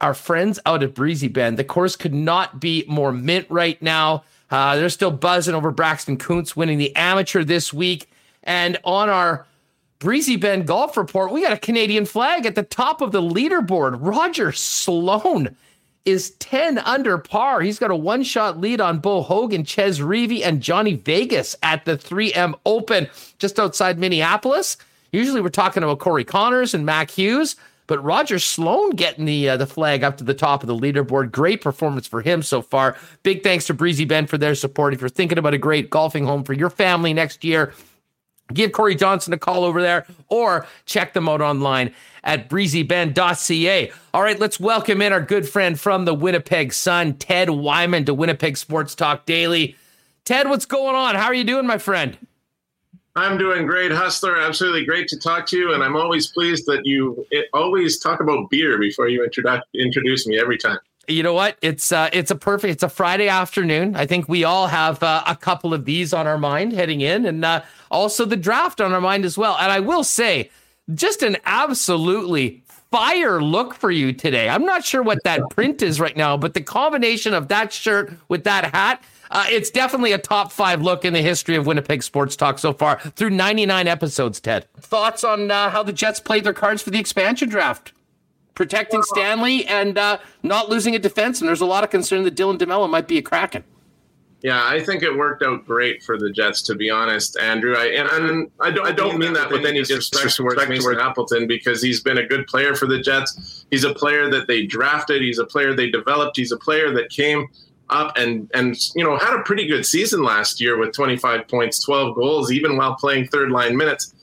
our friends out at Breezy Bend. The course could not be more mint right now. Uh, they're still buzzing over Braxton Kuntz winning the amateur this week. And on our Breezy Bend Golf Report, we got a Canadian flag at the top of the leaderboard. Roger Sloan is 10 under par. He's got a one shot lead on Bo Hogan, Chez Reavie, and Johnny Vegas at the 3M Open just outside Minneapolis. Usually we're talking about Corey Conners and Mac Hughes. But Roger Sloan getting the uh, the flag up to the top of the leaderboard. Great performance for him so far. Big thanks to Breezy Bend for their support. If you're thinking about a great golfing home for your family next year, give Corey Johnson a call over there or check them out online at breezybend.ca. All right, let's welcome in our good friend from the Winnipeg Sun, Ted Wyman, to Winnipeg Sports Talk Daily. Ted, what's going on? How are you doing, my friend? I'm doing great, Hustler. Absolutely great to talk to you, and I'm always pleased that you always talk about beer before you introduce me every time. You know what? It's uh, it's a perfect. It's a Friday afternoon. I think we all have uh, a couple of these on our mind heading in, and uh, also the draft on our mind as well. And I will say, just an absolutely fire look for you today. I'm not sure what that print is right now, but the combination of that shirt with that hat uh, it's definitely a top five look in the history of Winnipeg Sports Talk so far through 99 episodes, Ted. Thoughts on uh, how the Jets played their cards for the expansion draft? Protecting Stanley and uh, not losing a defense, and there's a lot of concern that Dylan DeMelo might be a Kraken. Yeah, I think it worked out great for the Jets, to be honest, Andrew. I and, and I don't I don't mean that with any disrespect towards Mason Appleton because he's been a good player for the Jets. He's a player that they drafted. He's a player they developed. He's a player that came up and and you know had a pretty good season last year with 25 points, 12 goals, even while playing third line minutes.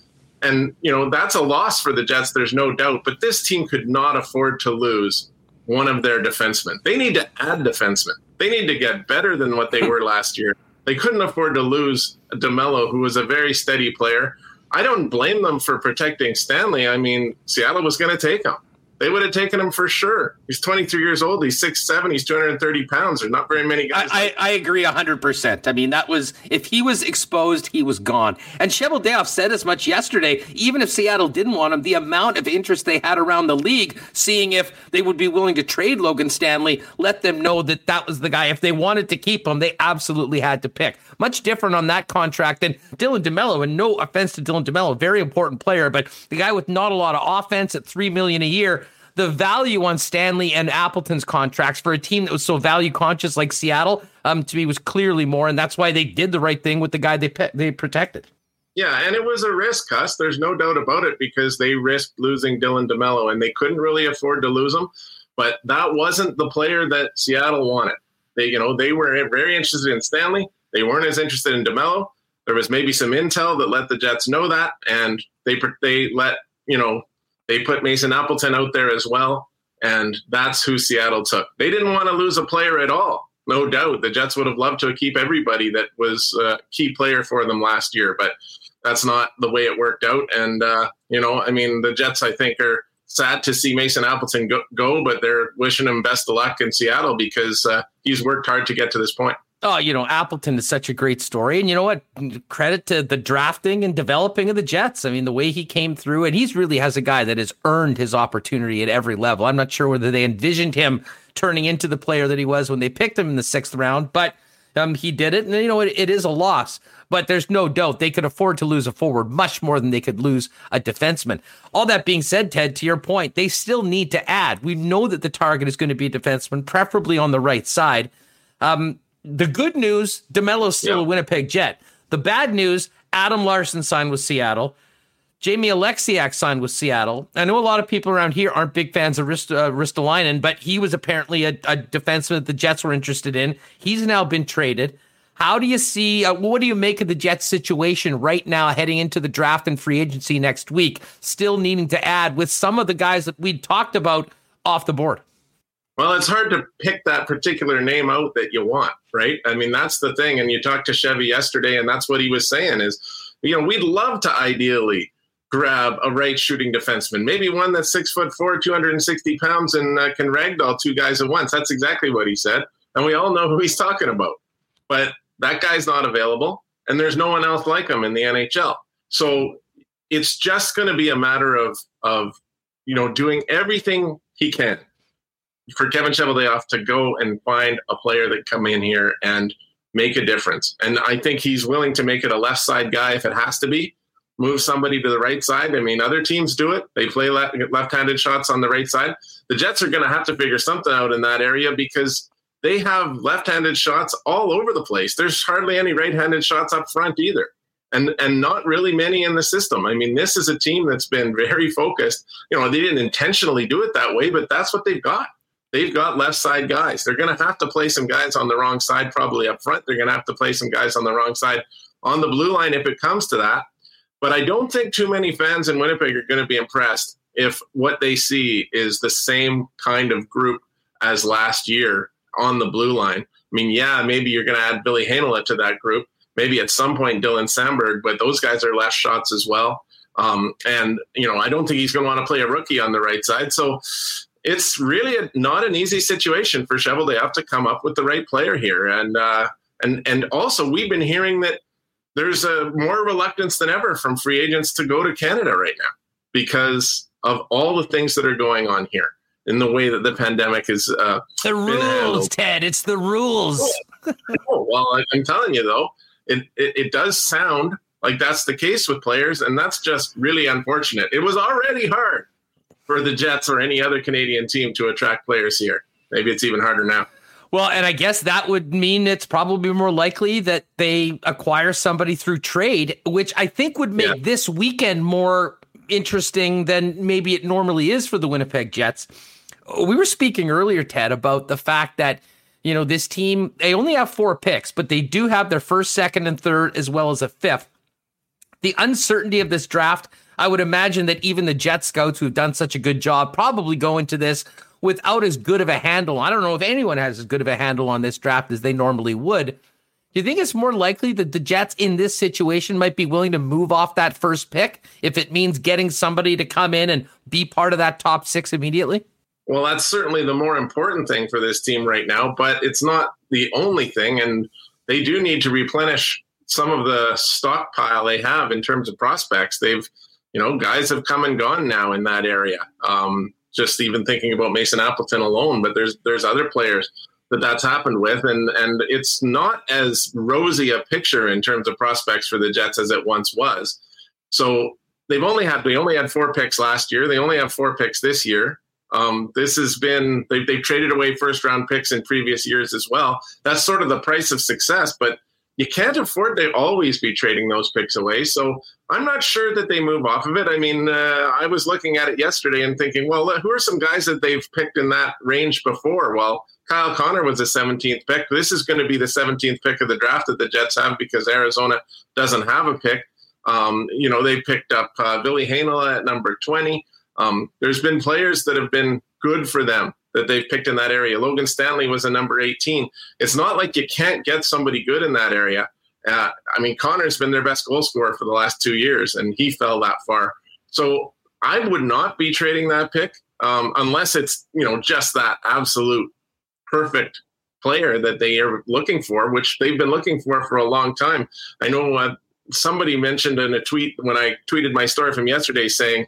And you know that's a loss for the Jets. There's no doubt. But this team could not afford to lose one of their defensemen. They need to add defensemen. They need to get better than what they were last year. They couldn't afford to lose DeMelo, who was a very steady player. I don't blame them for protecting Stanley. I mean, Seattle was going to take him they would have taken him for sure. He's 23 years old. He's 6'7. He's 230 pounds. There's not very many guys. I, I, I agree 100%. I mean, that was, if he was exposed, he was gone. And Cheveldayoff said as much yesterday, even if Seattle didn't want him, the amount of interest they had around the league, seeing if they would be willing to trade Logan Stanley, let them know that that was the guy. If they wanted to keep him, they absolutely had to pick. Much different on that contract than Dylan DeMelo. And no offense to Dylan DeMelo, very important player, but the guy with not a lot of offense at 3 million a year the value on Stanley and Appleton's contracts for a team that was so value conscious like Seattle, um, to me was clearly more, and that's why they did the right thing with the guy they pe- they protected. Yeah, and it was a risk, Huss. There's no doubt about it because they risked losing Dylan DeMelo, and they couldn't really afford to lose him. But that wasn't the player that Seattle wanted. They, you know, they were very interested in Stanley. They weren't as interested in DeMelo. There was maybe some intel that let the Jets know that, and they they let you know they put Mason Appleton out there as well, and that's who Seattle took. They didn't want to lose a player at all. No doubt, the Jets would have loved to keep everybody that was a key player for them last year, but that's not the way it worked out. And uh, you know, I mean, the Jets, I think, are sad to see Mason Appleton go, go but they're wishing him best of luck in Seattle because uh, he's worked hard to get to this point. Oh, you know, Appleton is such a great story. And you know what? Credit to the drafting and developing of the Jets. I mean, the way he came through, and he's really has a guy that has earned his opportunity at every level. I'm not sure whether they envisioned him turning into the player that he was when they picked him in the sixth round, but um, he did it. And, you know, it, it is a loss, but there's no doubt they could afford to lose a forward much more than they could lose a defenseman. All that being said, Ted, to your point, they still need to add. We know that the target is going to be a defenseman, preferably on the right side. Um, the good news, DeMelo's still yeah. a Winnipeg Jet. The bad news, Adam Larsson signed with Seattle. Jamie Oleksiak signed with Seattle. I know a lot of people around here aren't big fans of Rist- uh, Ristolainen, but he was apparently a, a defenseman that the Jets were interested in. He's now been traded. How do you see, uh, what do you make of the Jets situation right now heading into the draft and free agency next week? Still needing to add with some of the guys that we talked about off the board. Well, it's hard to pick that particular name out that you want, right? I mean, that's the thing. And you talked to Chevy yesterday, and that's what he was saying is, you know, we'd love to ideally grab a right shooting defenseman, maybe one that's six foot four, 260 pounds, and uh, can ragdoll two guys at once. That's exactly what he said. And we all know who he's talking about. But that guy's not available, and there's no one else like him in the NHL. So it's just going to be a matter of, of, you know, doing everything he can for Kevin Cheveldayoff to go and find a player that come in here and make a difference. And I think he's willing to make it a left side guy if it has to be. Move somebody to the right side. I mean, other teams do it. They play left-handed shots on the right side. The Jets are going to have to figure something out in that area because they have left-handed shots all over the place. There's hardly any right-handed shots up front either. And and not really many in the system. I mean, this is a team that's been very focused. You know, they didn't intentionally do it that way, but that's what they've got they've got left side guys. They're going to have to play some guys on the wrong side, probably up front. They're going to have to play some guys on the wrong side on the blue line if it comes to that. But I don't think too many fans in Winnipeg are going to be impressed if what they see is the same kind of group as last year on the blue line. I mean, yeah, maybe you're going to add Billy Heinola to that group. Maybe at some point Dylan Samberg, but those guys are less shots as well. Um, and you know, I don't think he's going to want to play a rookie on the right side. So it's really a, not an easy situation for Cheveldayoff to have to come up with the right player here. And uh, and and also we've been hearing that there's a more reluctance than ever from free agents to go to Canada right now because of all the things that are going on here in the way that the pandemic is. Uh, the rules, Ted. It's the rules. oh, oh well, I'm telling you though, it, it it does sound like that's the case with players, and that's just really unfortunate. It was already hard for the Jets or any other Canadian team to attract players here. Maybe it's even harder now. Well, and I guess that would mean it's probably more likely that they acquire somebody through trade, which I think would make yeah. this weekend more interesting than maybe it normally is for the Winnipeg Jets. We were speaking earlier, Ted, about the fact that, you know, this team, they only have four picks, but they do have their first, second, and third, as well as a fifth. The uncertainty of this draft I would imagine that even the Jet scouts who've done such a good job probably go into this without as good of a handle. I don't know if anyone has as good of a handle on this draft as they normally would. Do you think it's more likely that the Jets in this situation might be willing to move off that first pick if it means getting somebody to come in and be part of that top six immediately? Well, that's certainly the more important thing for this team right now, but it's not the only thing. And they do need to replenish some of the stockpile they have in terms of prospects. They've you know, guys have come and gone now in that area. Um, just even thinking about Mason Appleton alone, but there's there's other players that that's happened with, and and it's not as rosy a picture in terms of prospects for the Jets as it once was. So they've only had they only had four picks last year. They only have four picks this year. Um, this has been they've, they've traded away first round picks in previous years as well. That's sort of the price of success, but you can't afford to always be trading those picks away. So I'm not sure that they move off of it. I mean, uh, I was looking at it yesterday and thinking, well, who are some guys that they've picked in that range before? Well, Kyle Connor was the 17th pick. This is going to be the 17th pick of the draft that the Jets have because Arizona doesn't have a pick. Um, you know, they picked up uh, Billy Heinola at number 20. Um, there's been players that have been good for them that they've picked in that area. Logan Stanley was a number 18. It's not like you can't get somebody good in that area. Uh, I mean, Connor's been their best goal scorer for the last two years, and he fell that far. So I would not be trading that pick um, unless it's you know just that absolute perfect player that they are looking for, which they've been looking for for a long time. I know uh, somebody mentioned in a tweet when I tweeted my story from yesterday saying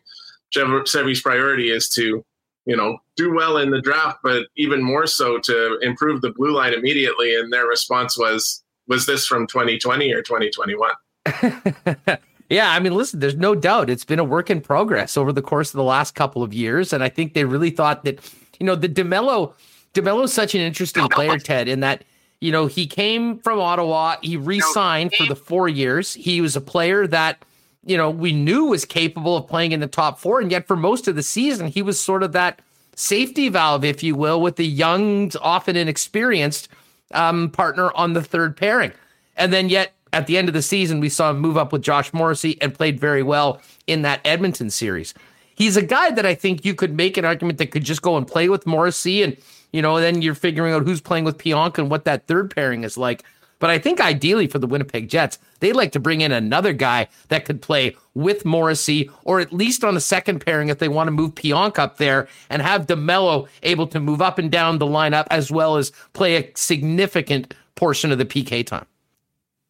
Chevy's priority is to you know, do well in the draft, but even more so to improve the blue line immediately. And their response was, was this from 2020 or 2021? yeah, I mean, listen, there's no doubt it's been a work in progress over the course of the last couple of years. And I think they really thought that, you know, the DeMelo, DeMelo's such an interesting player, Ted, in that, you know, he came from Ottawa, he re signed for the four years. He was a player that, you know, we knew was capable of playing in the top four. And yet for most of the season, he was sort of that safety valve, if you will, with the young, often inexperienced um, partner on the third pairing. And then yet at the end of the season, we saw him move up with Josh Morrissey and played very well in that Edmonton series. He's a guy that I think you could make an argument that could just go and play with Morrissey and You know, then you're figuring out who's playing with Pionk and what that third pairing is like. But I think ideally for the Winnipeg Jets, they'd like to bring in another guy that could play with Morrissey or at least on a second pairing if they want to move Pionk up there and have DeMelo able to move up and down the lineup as well as play a significant portion of the PK time.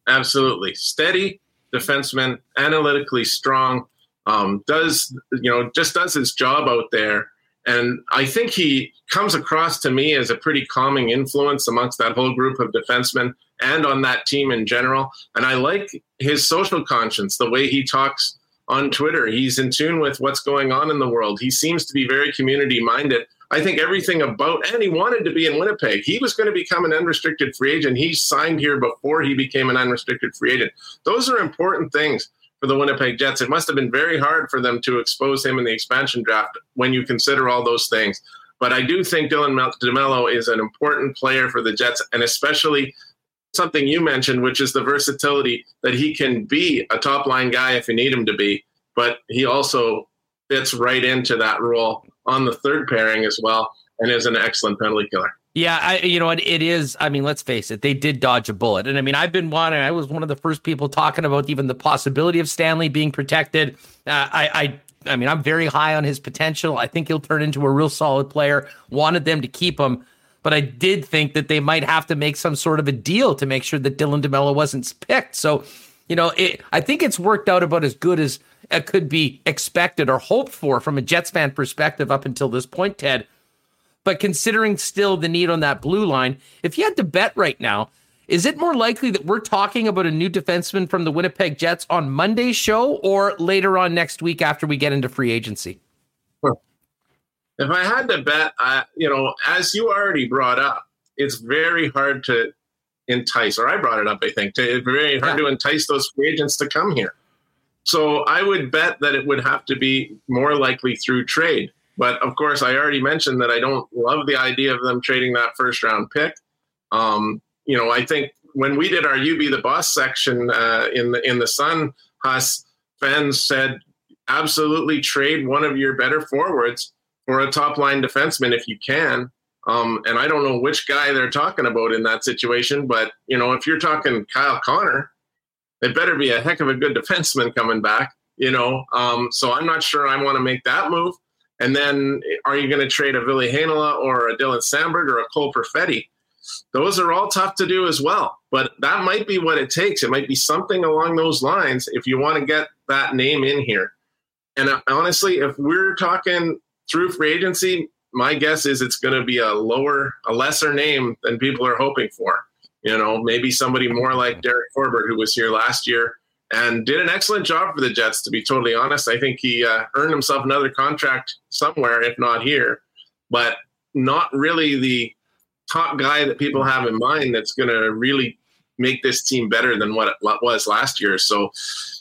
Absolutely. Steady defenseman, analytically strong, um, does, you know, just does his job out there. And I think he comes across to me as a pretty calming influence amongst that whole group of defensemen and on that team in general. And I like his social conscience, the way he talks on Twitter. He's in tune with what's going on in the world. He seems to be very community minded. I think everything about, and he wanted to be in Winnipeg. He was going to become an unrestricted free agent. He signed here before he became an unrestricted free agent. Those are important things for the Winnipeg Jets. It must have been very hard for them to expose him in the expansion draft when you consider all those things. But I do think Dylan DeMelo is an important player for the Jets, and especially something you mentioned, which is the versatility that he can be a top line guy if you need him to be, but he also fits right into that role on the third pairing as well and is an excellent penalty killer. Yeah, I, you know what it is. I mean, let's face it, they did dodge a bullet, and I mean, I've been wanting. I was one of the first people talking about even the possibility of Stanley being protected. Uh, I, I, I mean, I'm very high on his potential. I think he'll turn into a real solid player. Wanted them to keep him, but I did think that they might have to make some sort of a deal to make sure that Dylan DeMelo wasn't picked. So, you know, it, I think it's worked out about as good as it could be expected or hoped for from a Jets fan perspective up until this point, Ted. But considering still the need on that blue line, if you had to bet right now, is it more likely that we're talking about a new defenseman from the Winnipeg Jets on Monday's show or later on next week after we get into free agency? If I had to bet, I, you know, as you already brought up, it's very hard to entice, or I brought it up, I think, to, it's very hard yeah. to entice those free agents to come here. So I would bet that it would have to be more likely through trade. But of course, I already mentioned that I don't love the idea of them trading that first round pick. Um, you know, I think when we did our "You Be the Boss" section uh, in the in the Sun, Huss fans said absolutely trade one of your better forwards for a top line defenseman if you can. Um, and I don't know which guy they're talking about in that situation, but you know, if you're talking Kyle Connor, it better be a heck of a good defenseman coming back. You know, um, so I'm not sure I want to make that move. And then are you going to trade a Ville Heinola or a Dylan Samberg or a Cole Perfetti? Those are all tough to do as well. But that might be what it takes. It might be something along those lines if you want to get that name in here. And uh, honestly, if we're talking through free agency, my guess is it's going to be a lower, a lesser name than people are hoping for. You know, maybe somebody more like Derek Forbort, who was here last year and did an excellent job for the Jets. To be totally honest, I think he uh, earned himself another contract somewhere, if not here, but not really the top guy that people have in mind that's going to really make this team better than what it was last year. So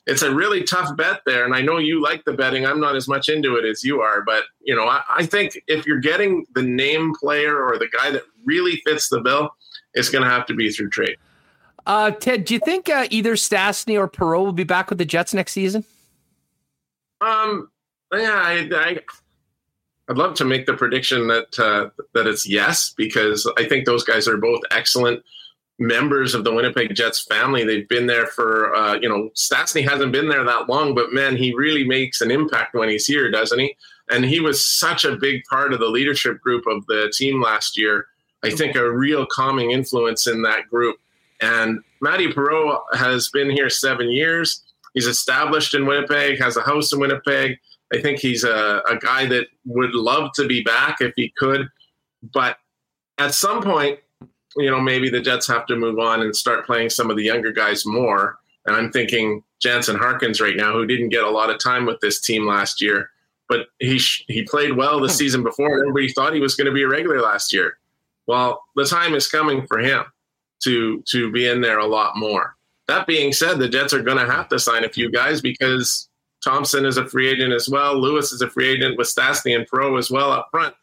it's a really tough bet there. And I know you like the betting. I'm not as much into it as you are, but you know, I, I think if you're getting the name player or the guy that really fits the bill, it's going to have to be through trade. Uh, Ted, do you think uh, either Stastny or Perreault will be back with the Jets next season? Um, yeah, I, I I'd love to make the prediction that uh, that it's yes because I think those guys are both excellent members of the Winnipeg Jets family. They've been there for uh, you know Stastny hasn't been there that long, but man, he really makes an impact when he's here, doesn't he? And he was such a big part of the leadership group of the team last year. I think a real calming influence in that group. And Matty Perreault has been here seven years. He's established in Winnipeg, has a house in Winnipeg. I think he's a, a guy that would love to be back if he could. But at some point, you know, maybe the Jets have to move on and start playing some of the younger guys more. And I'm thinking Jansen Harkins right now, who didn't get a lot of time with this team last year, but he he played well the season before. Everybody thought he was going to be a regular last year. Well, the time is coming for him to to be in there a lot more. That being said, the Jets are going to have to sign a few guys because Thompson is a free agent as well. Lewis is a free agent with Stastny and Perreault as well up front.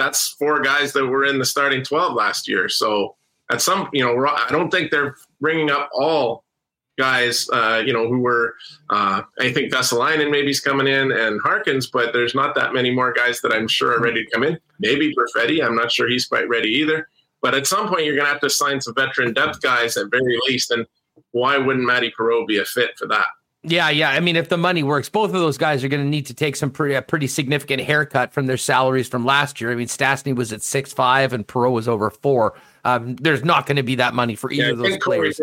That's four guys that were in the starting 12 last year. So at some, you know, I don't think they're bringing up all guys, uh, you know, who were, uh, I think Vesalainen maybe is coming in and Harkins, but there's not that many more guys that I'm sure are ready to come in. Maybe Perfetti, I'm not sure he's quite ready either. But at some point, you're going to have to sign some veteran depth guys at very least. And why wouldn't Matty Perreault be a fit for that? Yeah, yeah. I mean, if the money works, both of those guys are going to need to take some pretty, pretty significant haircut from their salaries from last year. I mean, Stastny was at six five and Perreault was over four. Um, there's not going to be that money for either yeah, of those players.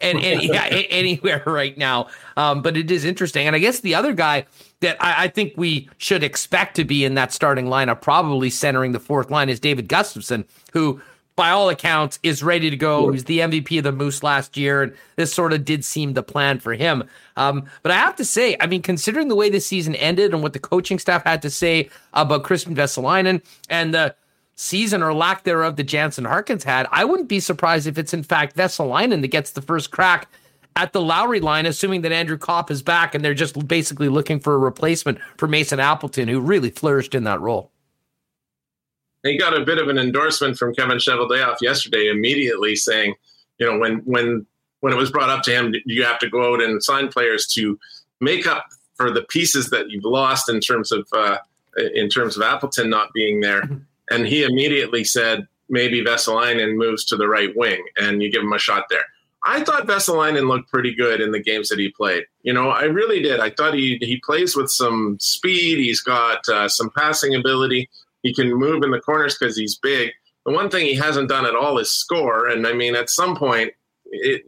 And, and yeah, anywhere right now. Um, but it is interesting. And I guess the other guy that I, I, think we should expect to be in that starting lineup, probably centering the fourth line, is David Gustafson, who by all accounts, is ready to go. He was the MVP of the Moose last year, and this sort of did seem the plan for him. Um, but I have to say, I mean, considering the way the season ended and what the coaching staff had to say about Kristian Vesalainen and the season or lack thereof that Jansen Harkins had, I wouldn't be surprised if it's in fact Vesalainen that gets the first crack at the Lowry line, assuming that Andrew Copp is back and they're just basically looking for a replacement for Mason Appleton, who really flourished in that role he got a bit of an endorsement from Kevin Cheveldayoff yesterday, immediately saying, you know, when when when it was brought up to him, you have to go out and sign players to make up for the pieces that you've lost in terms of uh, in terms of Appleton not being there. Mm-hmm. And he immediately said maybe Vesalainen moves to the right wing and you give him a shot there. I thought Vesalainen looked pretty good in the games that he played. You know, I really did. I thought he he plays with some speed. He's got uh, some passing ability. He can move in the corners because he's big. The one thing he hasn't done at all is score. And I mean, at some point, it,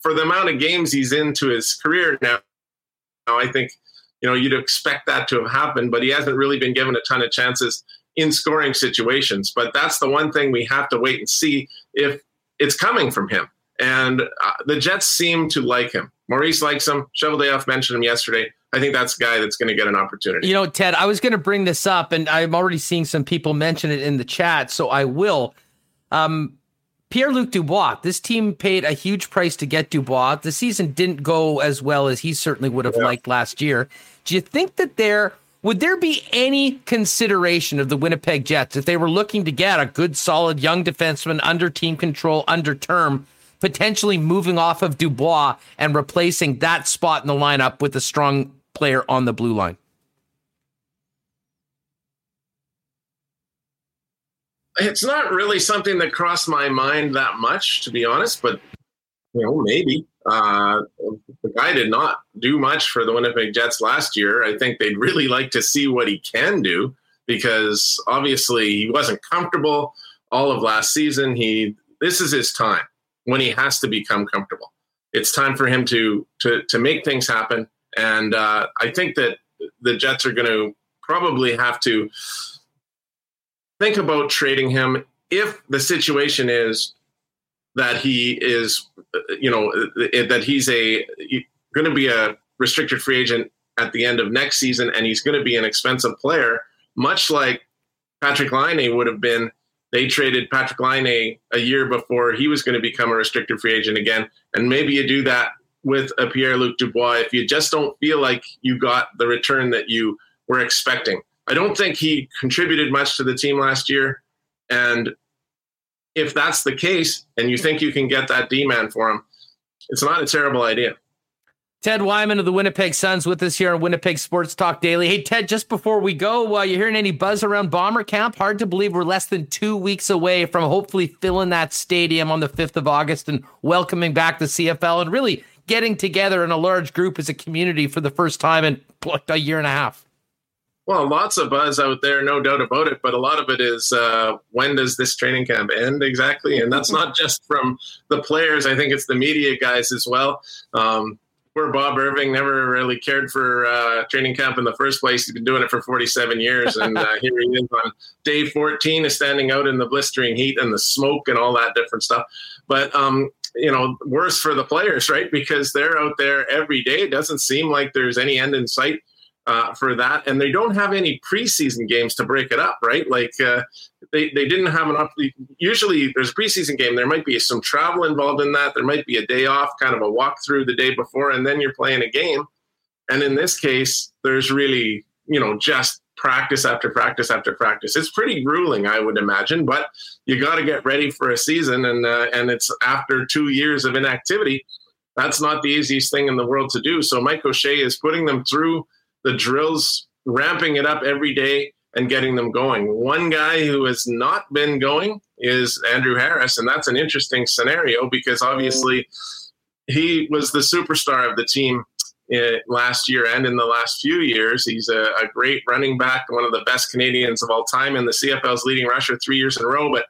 for the amount of games he's into his career now, I think you know you'd expect that to have happened, but he hasn't really been given a ton of chances in scoring situations. But that's the one thing we have to wait and see if it's coming from him. And uh, the Jets seem to like him. Maurice likes him. Cheveldayoff mentioned him yesterday. I think that's a guy that's going to get an opportunity. You know, Ted, I was going to bring this up, and I'm already seeing some people mention it in the chat, so I will. Um, Pierre Luc Dubois, this team paid a huge price to get Dubois. The season didn't go as well as he certainly would have yeah. liked last year. Do you think that there would there be any consideration of the Winnipeg Jets if they were looking to get a good, solid young defenseman under team control, under term, potentially moving off of Dubois and replacing that spot in the lineup with a strong player on the blue line? It's not really something that crossed my mind that much, to be honest, but you know, maybe. Uh, the guy did not do much for the Winnipeg Jets last year. I think they'd really like to see what he can do because obviously he wasn't comfortable all of last season. He this is his time when he has to become comfortable. It's time for him to to to make things happen, and uh, I think that the Jets are going to probably have to think about trading him if the situation is that he is, you know, that he's a going to be a restricted free agent at the end of next season, and he's going to be an expensive player, much like Patrick Laine would have been they traded Patrick Laine a year before he was going to become a restricted free agent again. And maybe you do that with a Pierre Luc Dubois if you just don't feel like you got the return that you were expecting. I don't think he contributed much to the team last year. And if that's the case and you think you can get that D man for him, it's not a terrible idea. Ted Wyman of the Winnipeg Suns with us here on Winnipeg Sports Talk Daily. Hey, Ted, just before we go, uh, you hearing any buzz around Bomber Camp? Hard to believe we're less than two weeks away from hopefully filling that stadium on the 5th of August and welcoming back the CFL and really getting together in a large group as a community for the first time in a year and a half. Well, lots of buzz out there, no doubt about it. But a lot of it is uh, when does this training camp end exactly? And that's not just from the players. I think it's the media guys as well. Um, where Bob Irving never really cared for uh, training camp in the first place. He's been doing it for 47 years, and uh, here he is on day 14, is standing out in the blistering heat and the smoke and all that different stuff. But um, you know, worse for the players, right? Because they're out there every day. It doesn't seem like there's any end in sight uh, for that, and they don't have any preseason games to break it up, right? Like uh, they they didn't have an usually there's a preseason game. There might be some travel involved in that. There might be a day off, kind of a walkthrough the day before, and then you're playing a game. And in this case, there's really you know just practice after practice after practice. It's pretty grueling, I would imagine, but you got to get ready for a season, and uh, and it's after two years of inactivity that's not the easiest thing in the world to do. So Mike O'Shea is putting them through the drills, ramping it up every day and getting them going. One guy who has not been going is Andrew Harris, and that's an interesting scenario because obviously he was the superstar of the team eh, last year and in the last few years. He's a, a, great running back, one of the best Canadians of all time, and the CFL's leading rusher three years in a row. But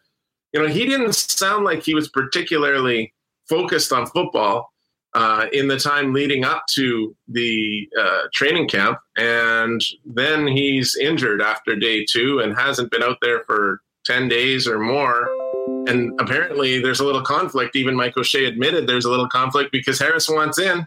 you know, he didn't sound like he was particularly focused on football uh, in the time leading up to the uh, training camp, and then he's injured after day two and hasn't been out there for ten days or more and apparently there's a little conflict. Even Mike O'Shea admitted there's a little conflict because Harris wants in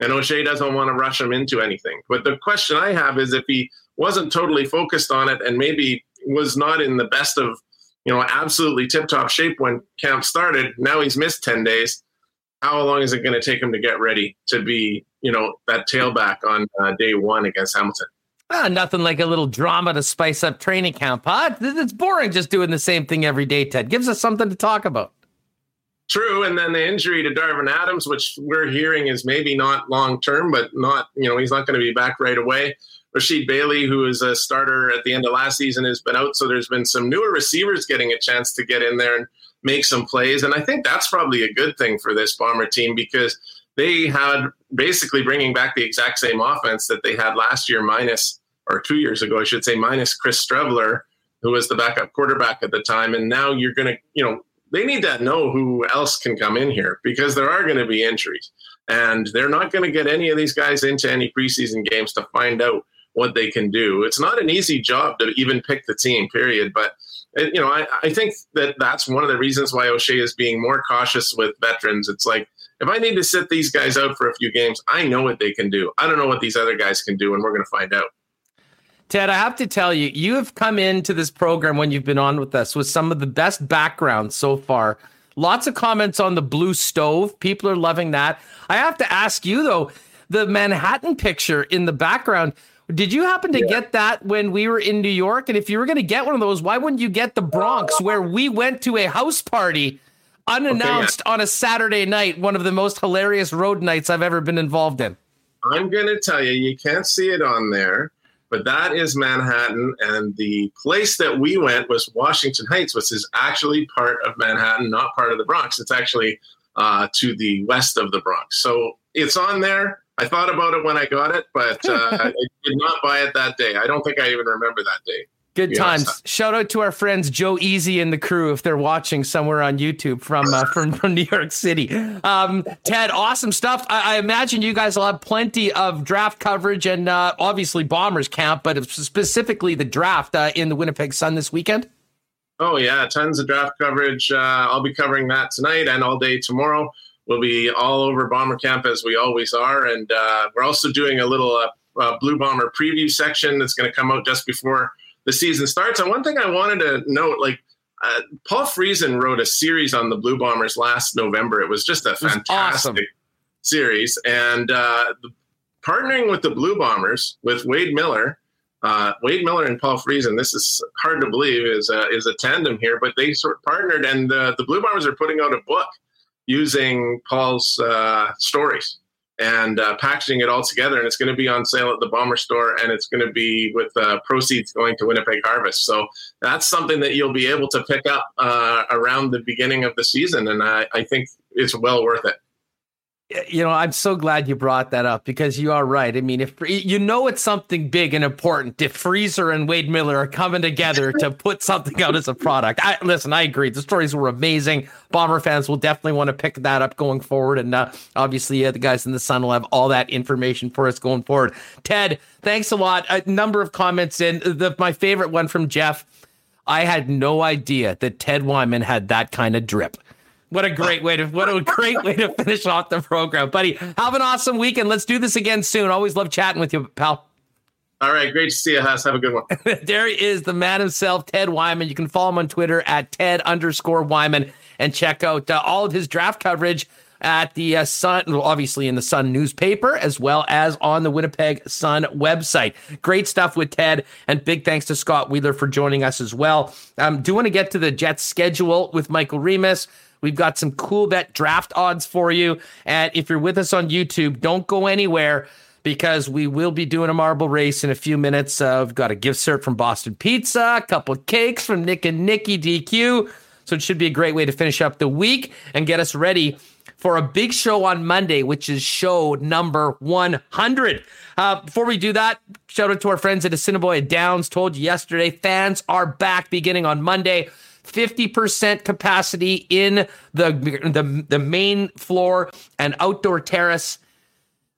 and O'Shea doesn't want to rush him into anything. But the question I have is if he wasn't totally focused on it and maybe was not in the best of, you know, absolutely tip top shape when camp started, now he's missed 10 days. How long is it going to take him to get ready to be, you know, that tailback on uh, day one against Hamilton? Ah, nothing like a little drama to spice up training camp, huh? It's boring just doing the same thing every day, Ted. Gives us something to talk about. True, and then the injury to Darvin Adams, which we're hearing is maybe not long term, but not you know he's not going to be back right away. Rasheed Bailey, who is a starter at the end of last season, has been out, so there's been some newer receivers getting a chance to get in there and make some plays, and I think that's probably a good thing for this Bomber team because they had basically bringing back the exact same offense that they had last year, minus or two years ago, I should say, minus Chris Streveler, who was the backup quarterback at the time. And now you're going to, you know, they need to know who else can come in here because there are going to be injuries. And they're not going to get any of these guys into any preseason games to find out what they can do. It's not an easy job to even pick the team, period. But, you know, I, I think that that's one of the reasons why O'Shea is being more cautious with veterans. It's like, if I need to sit these guys out for a few games, I know what they can do. I don't know what these other guys can do, and we're going to find out. Ted, I have to tell you, you have come into this program when you've been on with us with some of the best background so far. Lots of comments on the blue stove. People are loving that. I have to ask you, though, the Manhattan picture in the background. Did you happen to yeah. get that when we were in New York? And if you were going to get one of those, why wouldn't you get the Bronx, where we went to a house party unannounced okay, yeah. on a Saturday night? One of the most hilarious road nights I've ever been involved in. I'm going to tell you, you can't see it on there but that is Manhattan. And the place that we went was Washington Heights, which is actually part of Manhattan, not part of the Bronx. It's actually uh, to the west of the Bronx. So it's on there. I thought about it when I got it, but uh, I did not buy it that day. I don't think I even remember that day. Good times. Shout out to our friends Joe Easy and the crew if they're watching somewhere on YouTube from uh, from, from New York City. Um, Ted, awesome stuff. I, I, imagine you guys will have plenty of draft coverage and uh, obviously Bombers camp, but specifically the draft uh, in the Winnipeg Sun this weekend. Oh yeah, tons of draft coverage. Uh, I'll be covering that tonight and all day tomorrow. We'll be all over Bomber camp as we always are, and uh, we're also doing a little uh, Blue Bomber preview section that's going to come out just before the season starts. And one thing I wanted to note, like uh, Paul Friesen wrote a series on the Blue Bombers last November. It was just a fantastic awesome. series, and uh, partnering with the Blue Bombers with Wade Miller. Uh, Wade Miller and Paul Friesen. This is hard to believe is a, is a tandem here, but they sort of partnered, and the, the Blue Bombers are putting out a book using Paul's uh, stories and uh, packaging it all together. And it's going to be on sale at the Bomber Store, and it's going to be with uh, proceeds going to Winnipeg Harvest. So that's something that you'll be able to pick up uh, around the beginning of the season, and I, I think it's well worth it you know, I'm so glad you brought that up because you are right. I mean, if you know it's something big and important, if Freezer and Wade Miller are coming together to put something out as a product, I listen. I agree. The stories were amazing. Bomber fans will definitely want to pick that up going forward, and uh, obviously, uh, the guys in the Sun will have all that information for us going forward. Ted, thanks a lot. A number of comments in. The, my favorite one from Jeff. I had no idea that Ted Wyman had that kind of drip. What a great way to what a great way to finish off the program, buddy. Have an awesome weekend. Let's do this again soon. Always love chatting with you, pal. All right, great to see you, Huss. Have a good one. there he is, the man himself, Ted Wyman. You can follow him on Twitter at Ted underscore Wyman and check out uh, all of his draft coverage at the uh, Sun, well, obviously in the Sun newspaper, as well as on the Winnipeg Sun website. Great stuff with Ted, and big thanks to Scott Wheeler for joining us as well. Um, do want to get to the Jets schedule with Michael Remis. We've got some Coolbet draft odds for you. And if you're with us on YouTube, don't go anywhere because we will be doing a marble race in a few minutes. Uh, we've got a gift cert from Boston Pizza, a couple of cakes from Nick and Nikki DQ. So it should be a great way to finish up the week and get us ready for a big show on Monday, which is show number 100. Uh, before we do that, shout out to our friends at Assiniboia Downs. Told you yesterday, fans are back beginning on Monday. 50% capacity in the, the, the main floor and outdoor terrace.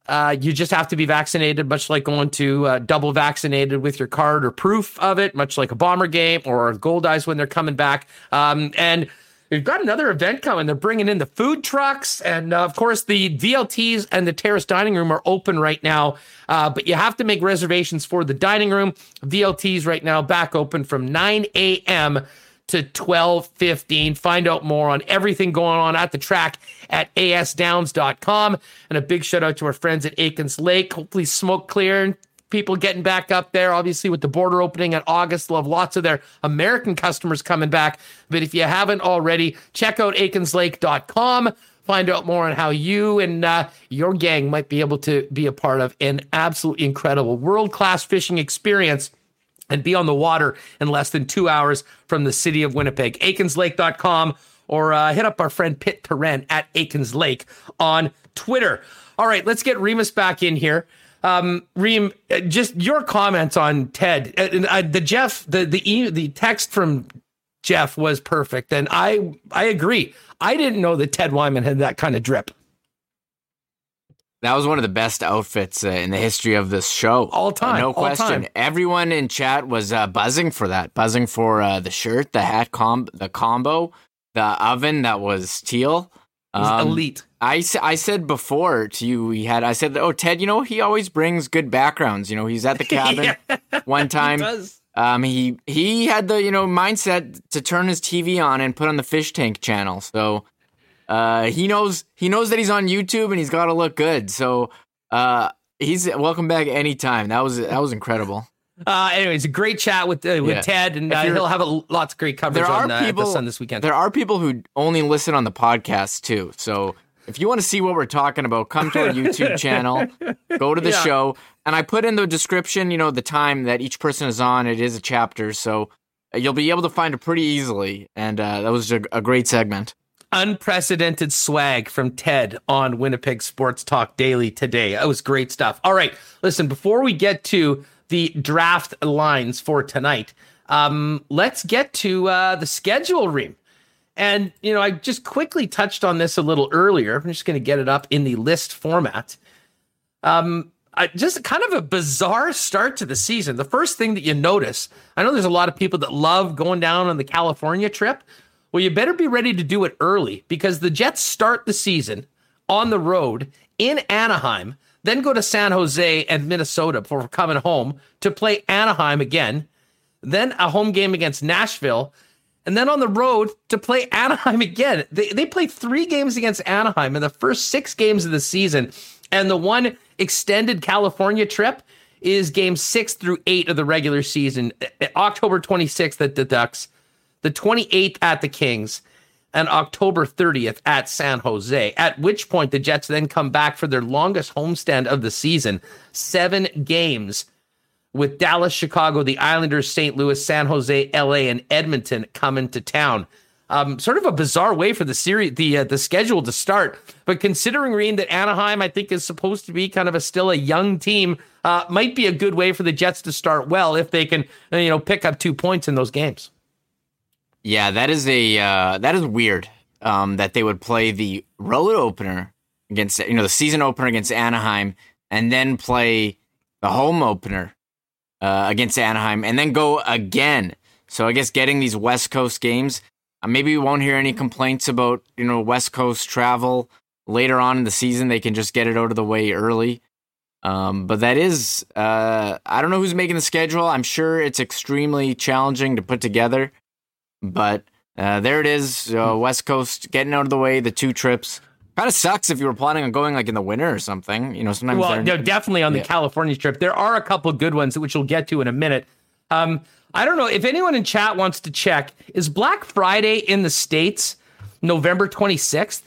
Uh, you just have to be vaccinated, much like going to uh, double vaccinated with your card or proof of it, much like a bomber game or Goldeyes when they're coming back. Um, and we've got another event coming. They're bringing in the food trucks. And uh, of course, the VLTs and the terrace dining room are open right now. Uh, but you have to make reservations for the dining room. VLTs right now back open from 9 a.m to 1215. Find out more on everything going on at the track at asdowns.com. And a big shout out to our friends at Aikens Lake. Hopefully, smoke clearing. People getting back up there, obviously, with the border opening in August. Love lots of their American customers coming back. But if you haven't already, check out aikenslake.com find out more on how you and uh, your gang might be able to be a part of an absolutely incredible world class fishing experience and be on the water in less than two hours from the city of Winnipeg. AikensLake.com or uh, hit up our friend Pitt Terren at Aikens Lake on Twitter. All right, let's get Remis back in here. Um, Reem, uh, just your comments on Ted. Uh, uh, the Jeff, the the the text from Jeff was perfect, and I I agree. I didn't know that Ted Wyman had that kind of drip. That was one of the best outfits uh, in the history of this show. All time. Uh, no question. time. Everyone in chat was uh, buzzing for that, buzzing for uh, the shirt, the hat, com- the combo, the oven that was teal. It was Um, elite. I, I said before to you, we had, I said, oh, Ted, you know, he always brings good backgrounds. You know, he's at the cabin one time. does. Um, he he had the you know mindset to turn his TV on and put on the fish tank channel. So uh, he knows he knows that he's on YouTube and he's got to look good. So uh, he's welcome back anytime. That was that was incredible. Uh, anyways, a great chat with uh, with Yeah. Ted, and uh, he'll have a, lots of great coverage on uh, people the Sun this weekend. There are people who only listen on the podcast too. So if you want to see what we're talking about, come to our YouTube channel, go to the Yeah. show, and I put in the description. You know the time that each person is on. It is a chapter, so uh, you'll be able to find it pretty easily. And uh, that was a, a great segment. Unprecedented swag from Ted on Winnipeg Sports Talk Daily today. That was great stuff. All right, listen, before we get to the draft lines for tonight, um, let's get to uh, the schedule, Reem. And, you know, I just quickly touched on this a little earlier. I'm just going to get it up in the list format. Um, I, just kind of a bizarre start to the season. The first thing that you notice, I know there's a lot of people that love going down on the California trip. Well, you better be ready to do it early because the Jets start the season on the road in Anaheim, then go to San Jose and Minnesota before coming home to play Anaheim again, then a home game against Nashville, and then on the road to play Anaheim again. They, they played three games against Anaheim in the first six games of the season. And the one extended California trip is game six through eight of the regular season. Uh, October 26th at the Ducks, the 28th at the Kings, and October 30th at San Jose. At which point the Jets then come back for their longest homestand of the season, seven games with Dallas, Chicago, the Islanders, St. Louis, San Jose, LA, and Edmonton coming to town. Um, sort of a bizarre way for the series, the uh, the schedule to start. But considering Reen that Anaheim, I think, is supposed to be kind of a still a young team, uh, might be a good way for the Jets to start well if they can, you know, pick up two points in those games. Yeah, that is a uh, that is weird. Um, that they would play the road opener against you know the season opener against Anaheim, and then play the home opener uh, against Anaheim, and then go again. So I guess getting these West Coast games, uh, maybe we won't hear any complaints about you know West Coast travel later on in the season. They can just get it out of the way early. Um, but that is, uh, I don't know who's making the schedule. I'm sure it's extremely challenging to put together. But uh, there it is, uh, West Coast getting out of the way, the two trips. Kind of sucks if you were planning on going like in the winter or something. You know, sometimes Well, no, definitely on the Yeah. California trip. There are a couple good ones which we'll get to in a minute. Um, I don't know if anyone in chat wants to check. Is Black Friday in the states November 26th?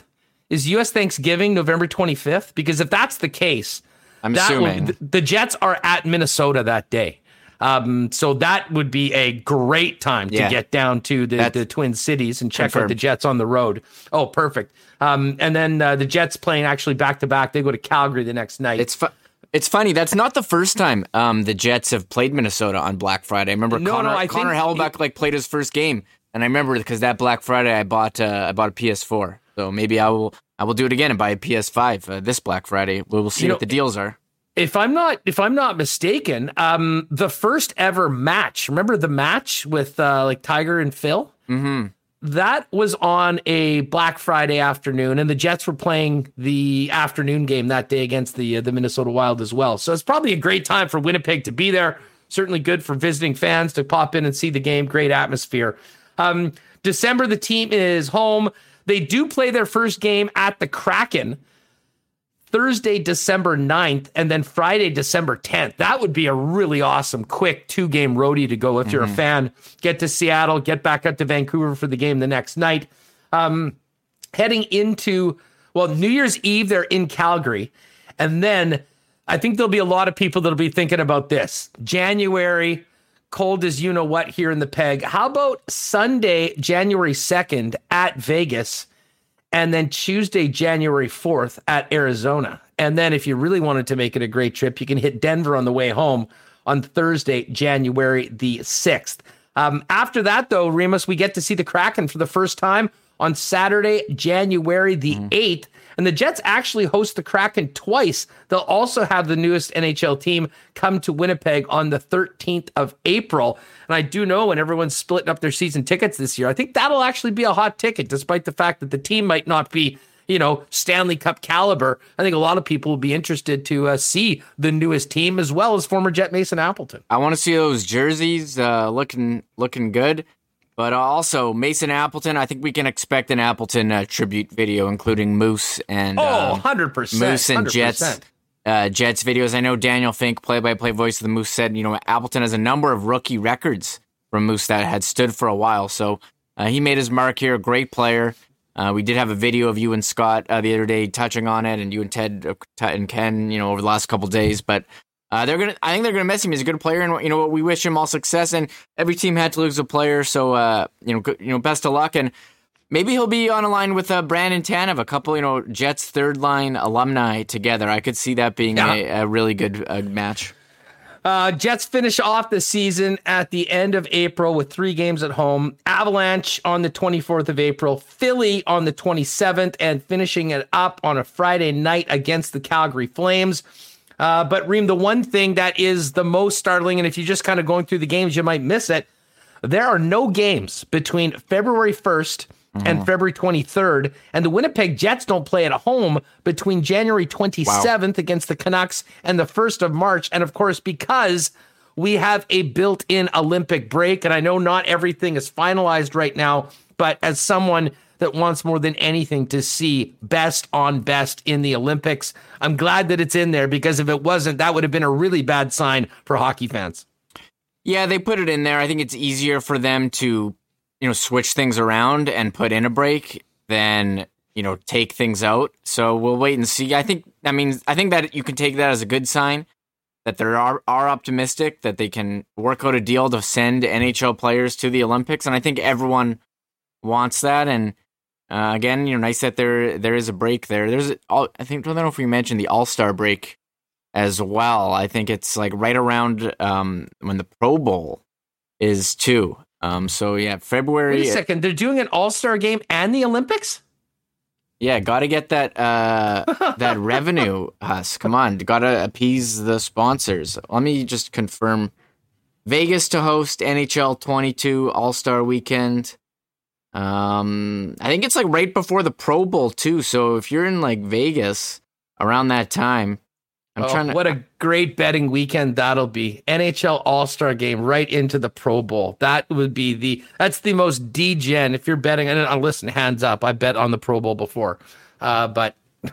Is U.S. Thanksgiving November 25th? Because if that's the case, I'm assuming the Jets are at Minnesota that day. Um, so that would be a great time to Yeah. get down to the, the Twin Cities and check out the Jets on the road. Oh, perfect. Um, and then uh, the Jets playing actually back to back. They go to Calgary the next night. It's fu- it's funny. That's not the first time um, the Jets have played Minnesota on Black Friday. I remember No, Connor, no, I Connor think Hellebuyck like played his first game, and I remember because that Black Friday I bought uh, I bought a PS4. So maybe I will I will do it again and buy a PS5 uh, this Black Friday. We'll, we'll see You what know, the deals are. If I'm not if I'm not mistaken, um, the first ever match. Remember the match with uh, like Tiger and Phil? Mm-hmm. That was on a Black Friday afternoon, and the Jets were playing the afternoon game that day against the uh, the Minnesota Wild as well. So it's probably a great time for Winnipeg to be there. Certainly good for visiting fans to pop in and see the game. Great atmosphere. Um, December, the team is home. They do play their first game at the Kraken. Thursday, December 9th, and then Friday, December 10th. That would be a really awesome, quick two game roadie to go if you're a fan. Get to Seattle, get back up to Vancouver for the game the next night. Um, heading into, well, New Year's Eve, they're in Calgary. And then I think there'll be a lot of people that'll be thinking about this. January, cold as you know what here in the peg. How about Sunday, January 2nd at Vegas? And then Tuesday, January 4th at Arizona. And then if you really wanted to make it a great trip, you can hit Denver on the way home on Thursday, January the 6th. Um, after that, though, Remis, we get to see the Kraken for the first time on Saturday, January the 8th. And the Jets actually host the Kraken twice. They'll also have the newest NHL team come to Winnipeg on the 13th of April. And I do know when everyone's splitting up their season tickets this year, I think that'll actually be a hot ticket, despite the fact that the team might not be, you know, Stanley Cup caliber. I think a lot of people will be interested to uh, see the newest team as well as former Jet Mason Appleton. I want to see those jerseys uh, looking looking good. But also Mason Appleton, I think we can expect an Appleton uh, tribute video, including Moose and Oh, um, 100%. Moose and 100%. Jets uh, Jets videos. I know Daniel Fink, play-by-play voice of the Moose, said you know Appleton has a number of rookie records from Moose that had stood for a while. So uh, he made his mark here. Great player. Uh, we did have a video of you and Scott uh, the other day touching on it, and you and Ted uh, Ted and Ken, you know, over the last couple days. But uh, they're gonna, I think they're gonna miss him. He's a good player, and you know, what? we wish him all success. And every team had to lose a player, so uh, you know, good, you know, best of luck. And maybe he'll be on a line with uh, Brandon Tanev, a couple, you know, Jets third line alumni together. I could see that being Yeah. a, a really good uh, match. Uh, Jets finish off the season at the end of April with three games at home. Avalanche on the 24th of April, Philly on the 27th, and finishing it up on a Friday night against the Calgary Flames. Uh, but Reem, the one thing that is the most startling, and if you're just kind of going through the games, you might miss it. There are no games between February 1st and February 23rd, and the Winnipeg Jets don't play at home between January 27th against the Canucks and the 1st of March. And of course, because we have a built in Olympic break, and I know not everything is finalized right now, but as someone that wants more than anything to see best on best in the Olympics, I'm glad that it's in there because if it wasn't, that would have been a really bad sign for hockey fans. Yeah, they put it in there. I think it's easier for them to, you know, switch things around and put in a break than, you know, take things out. So we'll wait and see. I think I mean I think that you can take that as a good sign that they are are optimistic that they can work out a deal to send NHL players to the Olympics and I think everyone wants that and uh, again, you know, nice that there there is a break there. There's all I think I don't know if we mentioned the All Star break as well. I think it's like right around um, when the Pro Bowl is too. Um, so yeah, February. Wait a second, they're doing an All Star game and the Olympics? Yeah, got to get that uh, that revenue. Us, come on, got to appease the sponsors. Let me just confirm: Vegas to host NHL 22 All Star Weekend. Um, I think it's like right before the Pro Bowl too. So if you're in like Vegas around that time, I'm Oh, trying to. what a great betting weekend that'll be. NHL All Star game right into the Pro Bowl. That would be the that's the most degen if you're betting. And uh, listen, hands up, I bet on the Pro Bowl before, uh, but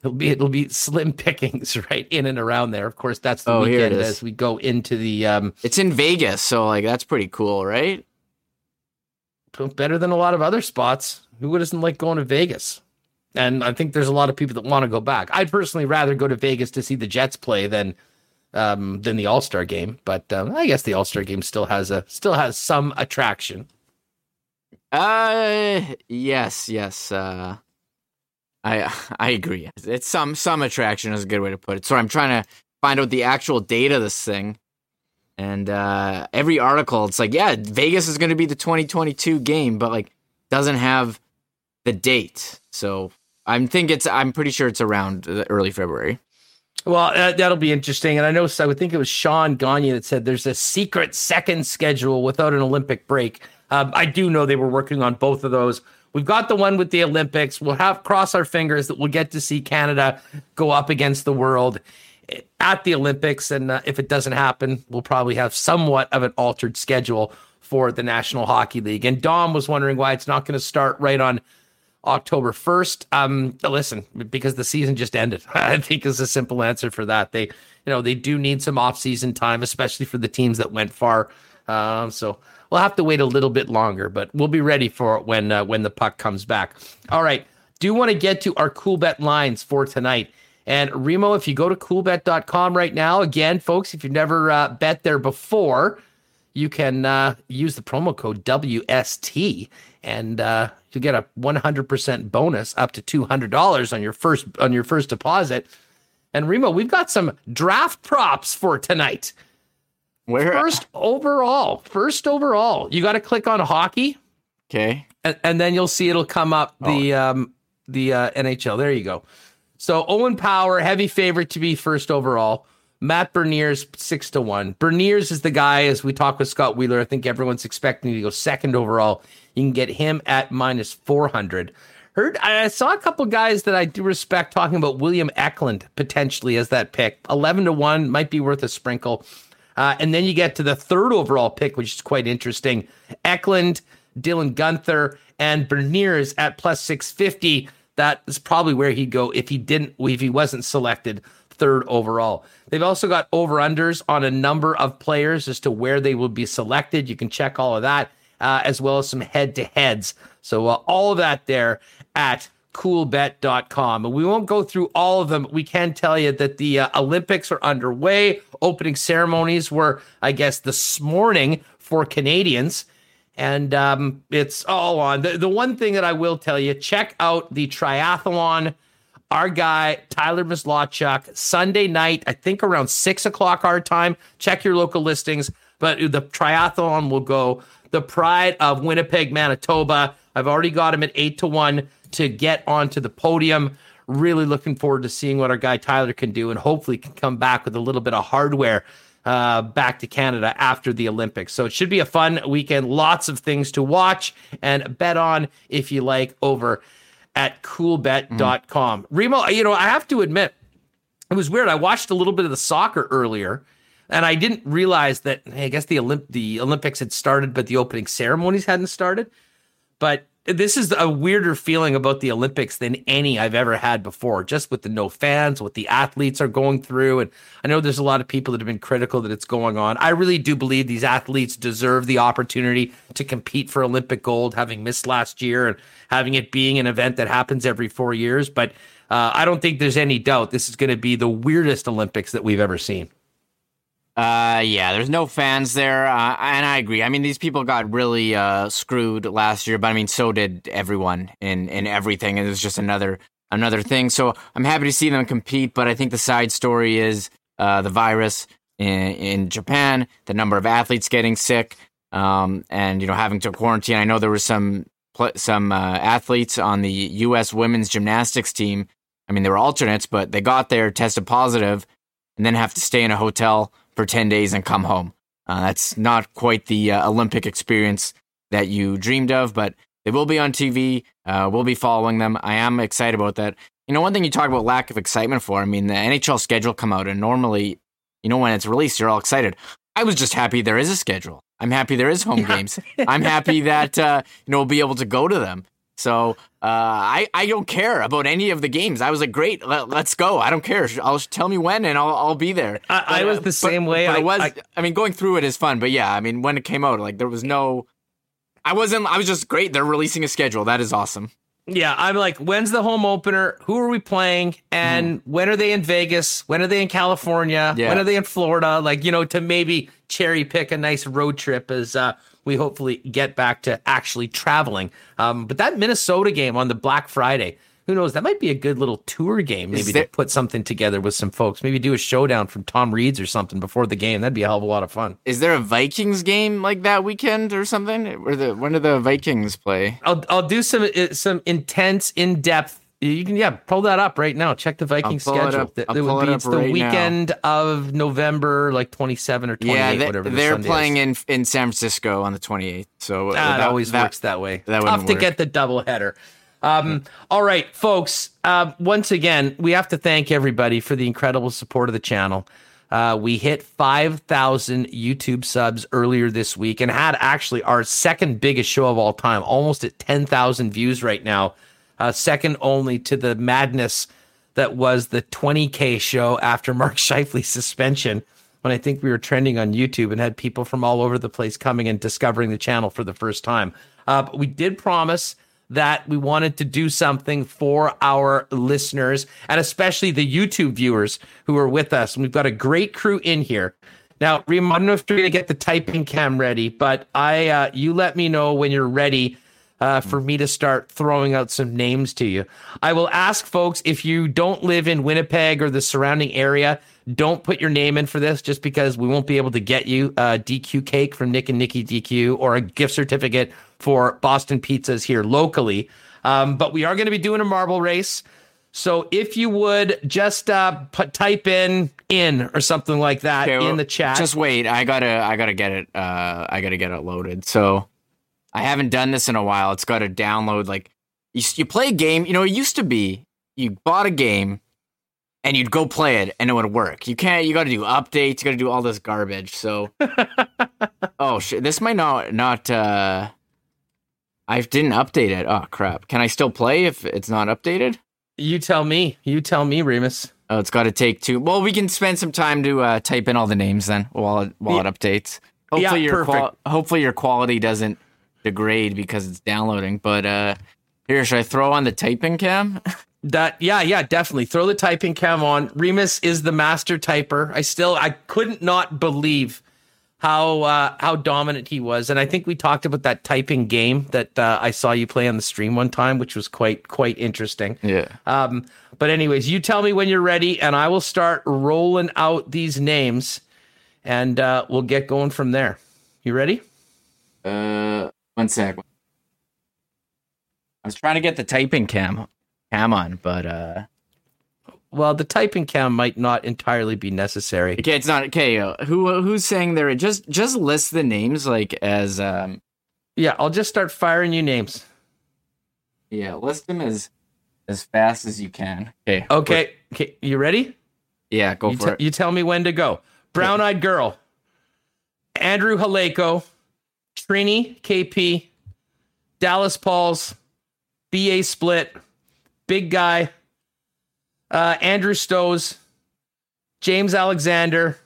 it'll be it'll be slim pickings right in and around there. Of course, that's the Oh, weekend as we go into the um, It's in Vegas, so like that's pretty cool, right? Better than a lot of other spots. Who doesn't like going to Vegas? And I think there's a lot of people that want to go back. I'd personally rather go to Vegas to see the Jets play than um, than the All Star game. But um, I guess the All Star game still has a still has some attraction. Uh, yes, yes. Uh, I I agree. It's some some attraction is a good way to put it. So I'm trying to find out the actual date of this thing. And uh, every article, it's like, yeah, Vegas is going to be the 2022 game, but like doesn't have the date. So I think it's. I'm pretty sure it's around early February. Well, uh, that'll be interesting. And I know I would think it was Sean Gagne that said there's a secret second schedule without an Olympic break. Um, I do know they were working on both of those. We've got the one with the Olympics. We'll have cross our fingers that we'll get to see Canada go up against the world at the Olympics. And uh, if it doesn't happen, we'll probably have somewhat of an altered schedule for the National Hockey League. And Dom was wondering why it's not going to start right on October 1st. Um, listen, because the season just ended. I think is a simple answer for that. They, you know, they do need some off-season time, especially for the teams that went far. Um, so we'll have to wait a little bit longer, but we'll be ready for it when uh, when the puck comes back. All right. Do you want to get to our Coolbet lines for tonight. And Remo, if you go to coolbet.com right now, again, folks, if you've never uh, bet there before, you can uh, use the promo code WST and uh, you get a 100% bonus up to $200 on your first on your first deposit. And Remo, we've got some draft props for tonight. Where first overall, first overall, you got to click on hockey. Okay, and, and, then you'll see it'll come up the oh. um the uh, NHL. There you go. So Owen Power, heavy favorite to be first overall. Matt Beniers, six to one. Beniers is the guy, as we talk with Scott Wheeler. I think everyone's expecting to go second overall. You can get him at minus 400. Heard, I saw a couple guys that I do respect talking about William Eklund potentially as that pick. 11 to 1 might be worth a sprinkle. Uh, and then you get to the third overall pick, which is quite interesting. Eklund, Dylan Guenther, and Beniers at plus 650. That is probably where he'd go if he didn't, if he wasn't selected third overall. They've also got over unders on a number of players as to where they will be selected. You can check all of that, uh, as well as some head to heads. So, uh, all of that there at coolbet.com. And we won't go through all of them. We can tell you that the uh, Olympics are underway. Opening ceremonies were, I guess, this morning for Canadians. And um, it's all on. The, the one thing that I will tell you check out the triathlon our guy Tyler Mislawchuk Sunday night, I think around six o'clock our time. Check your local listings, but the triathlon will go. The Pride of Winnipeg, Manitoba. I've already got him at eight to one to get onto the podium. Really looking forward to seeing what our guy Tyler can do, and hopefully can come back with a little bit of hardware uh, back to Canada after the Olympics. So it should be a fun weekend. Lots of things to watch and bet on if you like over at coolbet.com. Mm. Remo, you know, I have to admit, it was weird. I watched a little bit of the soccer earlier, and I didn't realize that, hey, I guess the, Olymp- the Olympics had started, but the opening ceremonies hadn't started. But this is a weirder feeling about the Olympics than any I've ever had before, just with the no fans, what the athletes are going through. And I know there's a lot of people that have been critical that it's going on. I really do believe these athletes deserve the opportunity to compete for Olympic gold, having missed last year and having it being an event that happens every four years. But uh, I don't think there's any doubt this is going to be the weirdest Olympics that we've ever seen. Uh, yeah, there's no fans there, uh, and I agree. I mean, these people got really uh, screwed last year, but I mean, so did everyone in in everything. And it was just another another thing. So I'm happy to see them compete, but I think the side story is uh, the virus in, in Japan, the number of athletes getting sick, um, and you know having to quarantine. I know there was some some uh, athletes on the U.S. women's gymnastics team. I mean, they were alternates, but they got there, tested positive, and then have to stay in a hotel for 10 days and come home. Uh, that's not quite the uh, Olympic experience that you dreamed of, but they will be on TV. Uh, we'll be following them. I am excited about that. You know, one thing you talk about lack of excitement for, I mean, the NHL schedule come out, and normally, you know, when it's released, you're all excited. I was just happy there is a schedule. I'm happy there is home yeah. games. I'm happy that, uh, you know, we'll be able to go to them. So uh, I I don't care about any of the games. I was like, great, let, us go. I don't care. I'll tell me when, and I'll I'll be there. I, but, I was the same way. But I was. I, I, mean, going through it is fun, but yeah, I mean, when it came out, like there was no I wasn't. I was just great. They're releasing a schedule. That is awesome. Yeah, I'm like, when's the home opener? Who are we playing? And mm. when are they in Vegas? When are they in California? Yeah. When are they in Florida? Like, you know, to maybe cherry pick a nice road trip as uh, we hopefully get back to actually traveling. Um, but that Minnesota game on the Black Friday, who knows? That might be a good little tour game, maybe there, to put something together with some folks. Maybe do a showdown from Tom Reed's or something before the game. That'd be a hell of a lot of fun. Is there a Vikings game like that weekend or something? Where the when do the Vikings play? I'll I'll do some uh, some intense, in depth. You can yeah pull that up right now. Check the Viking schedule. It, it would be it it's the right weekend now. of November, like twenty seven or twenty eight, yeah, they, whatever. The they're playing is. in in San Francisco on the twenty eighth. So uh, that, that always that, works that way. That Tough to work. get the double header. Um, all right, folks. Uh, once again, we have to thank everybody for the incredible support of the channel. Uh, we hit 5,000 YouTube subs earlier this week and had actually our second biggest show of all time, almost at 10,000 views right now, uh, second only to the madness that was the 20K show after Mark Scheifele's suspension. When I think we were trending on YouTube and had people from all over the place coming and discovering the channel for the first time. Uh, but we did promise that we wanted to do something for our listeners and especially the YouTube viewers who are with us. And we've got a great crew in here. Now, Reem, I don't know if you're going to get the typing cam ready, but I, uh, you let me know when you're ready uh, for me to start throwing out some names to you. I will ask folks if you don't live in Winnipeg or the surrounding area, don't put your name in for this just because we won't be able to get you a DQ cake from Nick and Nikki DQ or a gift certificate for Boston Pizzas here locally. Um, but we are going to be doing a marble race. So if you would just uh, put, type in in or something like that okay, well, in the chat. Just wait, I gotta I gotta get it uh, I gotta get it loaded. So I haven't done this in a while. It's got to download like you, you play a game. You know, it used to be you bought a game and you'd go play it and it would work. You can't. You got to do updates. You got to do all this garbage. So, oh shit, this might not not. uh I didn't update it. Oh crap! Can I still play if it's not updated? You tell me. You tell me, Remis. Oh, it's got to take two. Well, we can spend some time to uh, type in all the names then while it while yeah. it updates. Hopefully yeah, your qual- hopefully your quality doesn't degrade because it's downloading. But uh here, should I throw on the typing cam? That yeah, yeah, definitely. Throw the typing cam on. Remis is the master typer. I still I couldn't not believe how uh, how dominant he was, and I think we talked about that typing game that uh, I saw you play on the stream one time, which was quite quite interesting. Yeah. Um. But anyways, you tell me when you're ready, and I will start rolling out these names, and uh, we'll get going from there. You ready? Uh, one sec. I was trying to get the typing cam cam on, but uh well, the typing cam might not entirely be necessary. Okay, it's not okay. Uh, who who's saying there? Just just list the names like as um. Yeah, I'll just start firing you names. Yeah, list them as as fast as you can. Okay. Okay. Okay. You ready? Yeah, go you for t- it. You tell me when to go. Brown eyed girl. Andrew Haleko. Trini KP. Dallas Pauls. BA Split. Big guy uh, Andrew Stows, James Alexander,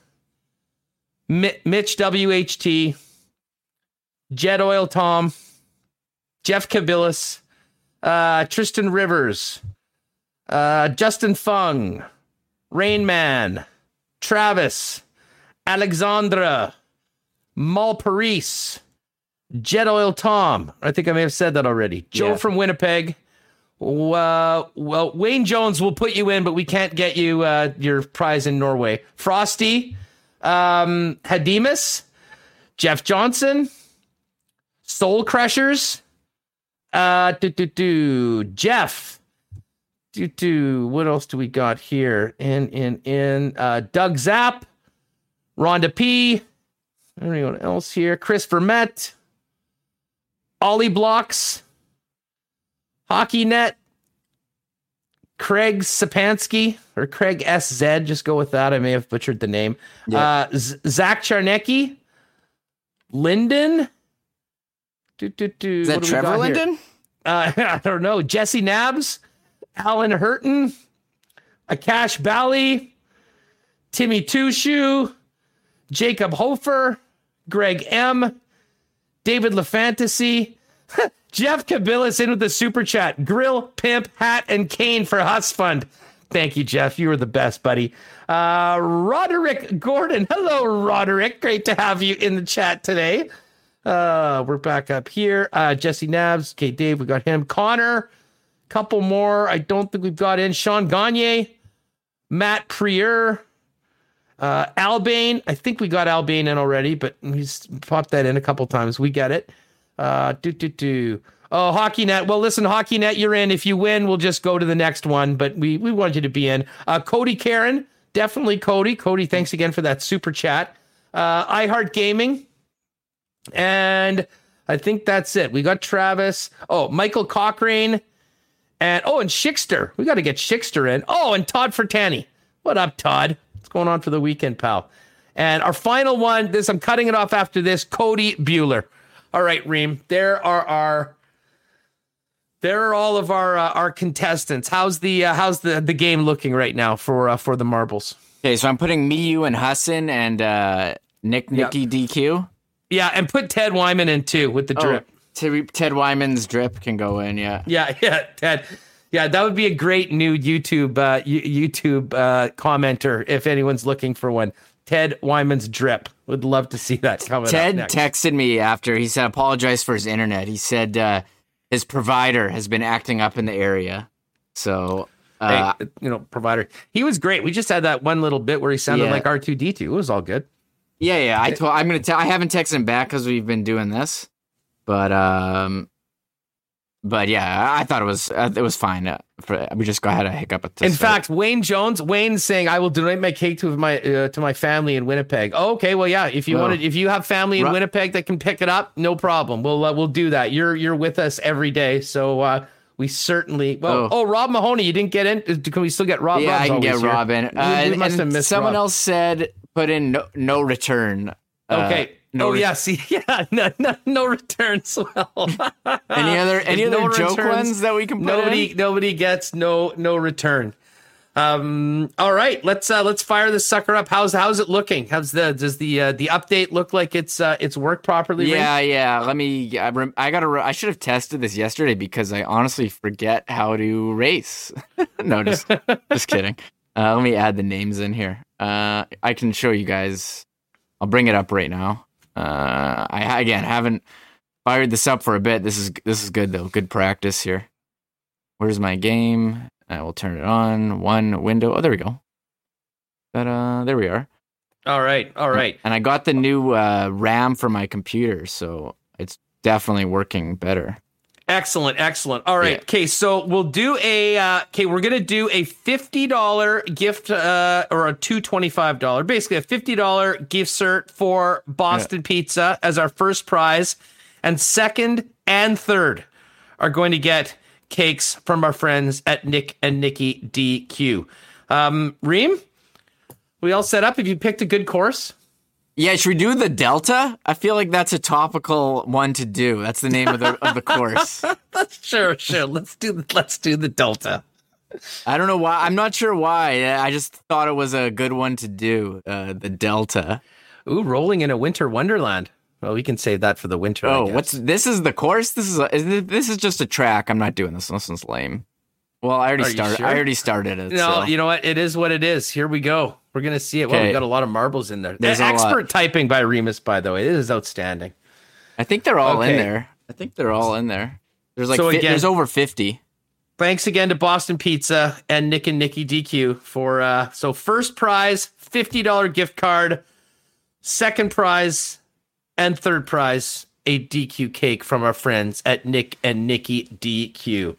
Mitch WHT, Jet Oil Tom, Jeff Kabilis, uh, Tristan Rivers, uh, Justin Fung, Rain Man, Travis, Alexandra, Mal Paris, Jet Oil Tom. I think I may have said that already. Joe yeah. from Winnipeg. Well, well, Wayne Jones will put you in, but we can't get you uh, your prize in Norway. Frosty, um, Hadimus, Jeff Johnson, Soul Crushers, uh, do, do, do, Jeff, do, do, what else do we got here? In, in, in, uh, Doug Zapp, Rhonda P, anyone else here? Chris Vermette, Ollie Blocks, Hockey Net, Craig Sapansky or Craig SZ, just go with that. I may have butchered the name. Yeah. Uh, Z- Zach Charnecki, Linden. Do, do, do. Is that Trevor Linden? Uh, I don't know. Jesse Nabs, Alan Hurton, Akash Bally, Timmy Tushu, Jacob Hofer, Greg M, David LaFantasy. Jeff Cabillas in with the super chat. Grill, pimp, hat, and cane for Huss Fund. Thank you, Jeff. You were the best, buddy. Uh, Roderick Gordon. Hello, Roderick. Great to have you in the chat today. Uh, we're back up here. Uh, Jesse Nabs. Okay, Dave, we got him. Connor. Couple more. I don't think we've got in. Sean Gagne. Matt Prieur. Uh, Albane. I think we got Albane in already, but he's popped that in a couple times. We get it. Uh, do, do, do. Oh, Hockey Net. Well, listen, Hockey Net, you're in. If you win, we'll just go to the next one, but we, we want you to be in. Uh, Cody Karen, definitely Cody. Cody, thanks again for that super chat. Uh, iHeart Gaming. And I think that's it. We got Travis. Oh, Michael Cochrane. And oh, and Schickster. We got to get Schickster in. Oh, and Todd Fertani. What up, Todd? What's going on for the weekend, pal? And our final one, this I'm cutting it off after this, Cody Bueller. All right, Reem. There are our there are all of our uh, our contestants. How's the uh, how's the the game looking right now for uh, for the marbles? Okay, so I'm putting me, you, and Hassan and uh, Nick, Nicky, yep. DQ. Yeah, and put Ted Wyman in too with the oh, drip. Oh, Ted Wyman's drip can go in. Yeah. Yeah, yeah, Ted. Yeah, that would be a great new YouTube uh, YouTube uh, commenter if anyone's looking for one. Ted Wyman's drip. Would love to see that coming. Ted texted me after he said apologize for his internet. He said uh, his provider has been acting up in the area. So uh, hey, you know, provider. He was great. We just had that one little bit where he sounded yeah. like R two D two. It was all good. Yeah, yeah. I told. I'm gonna tell. I haven't texted him back because we've been doing this, but um, but yeah, I thought it was uh, it was fine. Uh, for, we just got had a hiccup at this. In fact, Wayne Jones, Wayne's saying, "I will donate my cake to my uh, to my family in Winnipeg." Oh, okay, well, yeah. If you well, wanted, if you have family in Winnipeg that can pick it up, no problem. We'll uh, we'll do that. You're you're with us every day, so uh, we certainly. Well, oh. oh. Rob Mahoney, you didn't get in. Uh, can we still get Rob? Yeah, Rob's I can get Rob in. Uh, we, we must have missed. Someone Rob. else said put in no, no return. Okay. No oh re- yeah, see, yeah, no, no, no returns. Well, any other any other no joke returns, ones that we can put nobody in? nobody gets no no return. Um, all right, let's uh, let's fire this sucker up. How's how's it looking? How's the does the uh, the update look like it's uh, it's worked properly? Yeah, yeah. Let me. I, I gotta. I should have tested this yesterday because I honestly forget how to race. no, just just kidding. Uh, let me add the names in here. Uh, I can show you guys. I'll bring it up right now. Uh, I again haven't fired this up for a bit. This is this is good though. Good practice here. Where's my game? I will turn it on. One window. Oh, there we go. But uh, there we are. All right, all right. And I got the new uh, RAM for my computer, so it's definitely working better. Excellent, excellent. All right, okay. Yeah. So we'll do a. Uh, okay, we're gonna do a fifty dollar gift uh, or a two twenty five dollar, basically a fifty dollar gift cert for Boston yeah. Pizza as our first prize, and second and third are going to get cakes from our friends at Nick and Nikki DQ. Um, Reem, we all set up. Have you picked a good course? Yeah, should we do the Delta? I feel like that's a topical one to do. That's the name of the of the course. sure, sure. Let's do let's do the Delta. I don't know why. I'm not sure why. I just thought it was a good one to do. Uh, the Delta. Ooh, rolling in a winter wonderland. Well, we can save that for the winter. Oh, what's this? Is the course? This is, a, is this is just a track. I'm not doing this. This one's lame. Well, I already started. Sure? I already started it. No, so. you know what? It is what it is. Here we go. We're gonna see it. Well, we got a lot of marbles in there. There's expert typing by Remis, by the way. It is outstanding. I think they're all okay. in there. I think they're all in there. There's like so again, there's over fifty. Thanks again to Boston Pizza and Nick and Nikki DQ for uh so first prize fifty dollar gift card, second prize, and third prize a DQ cake from our friends at Nick and Nikki DQ.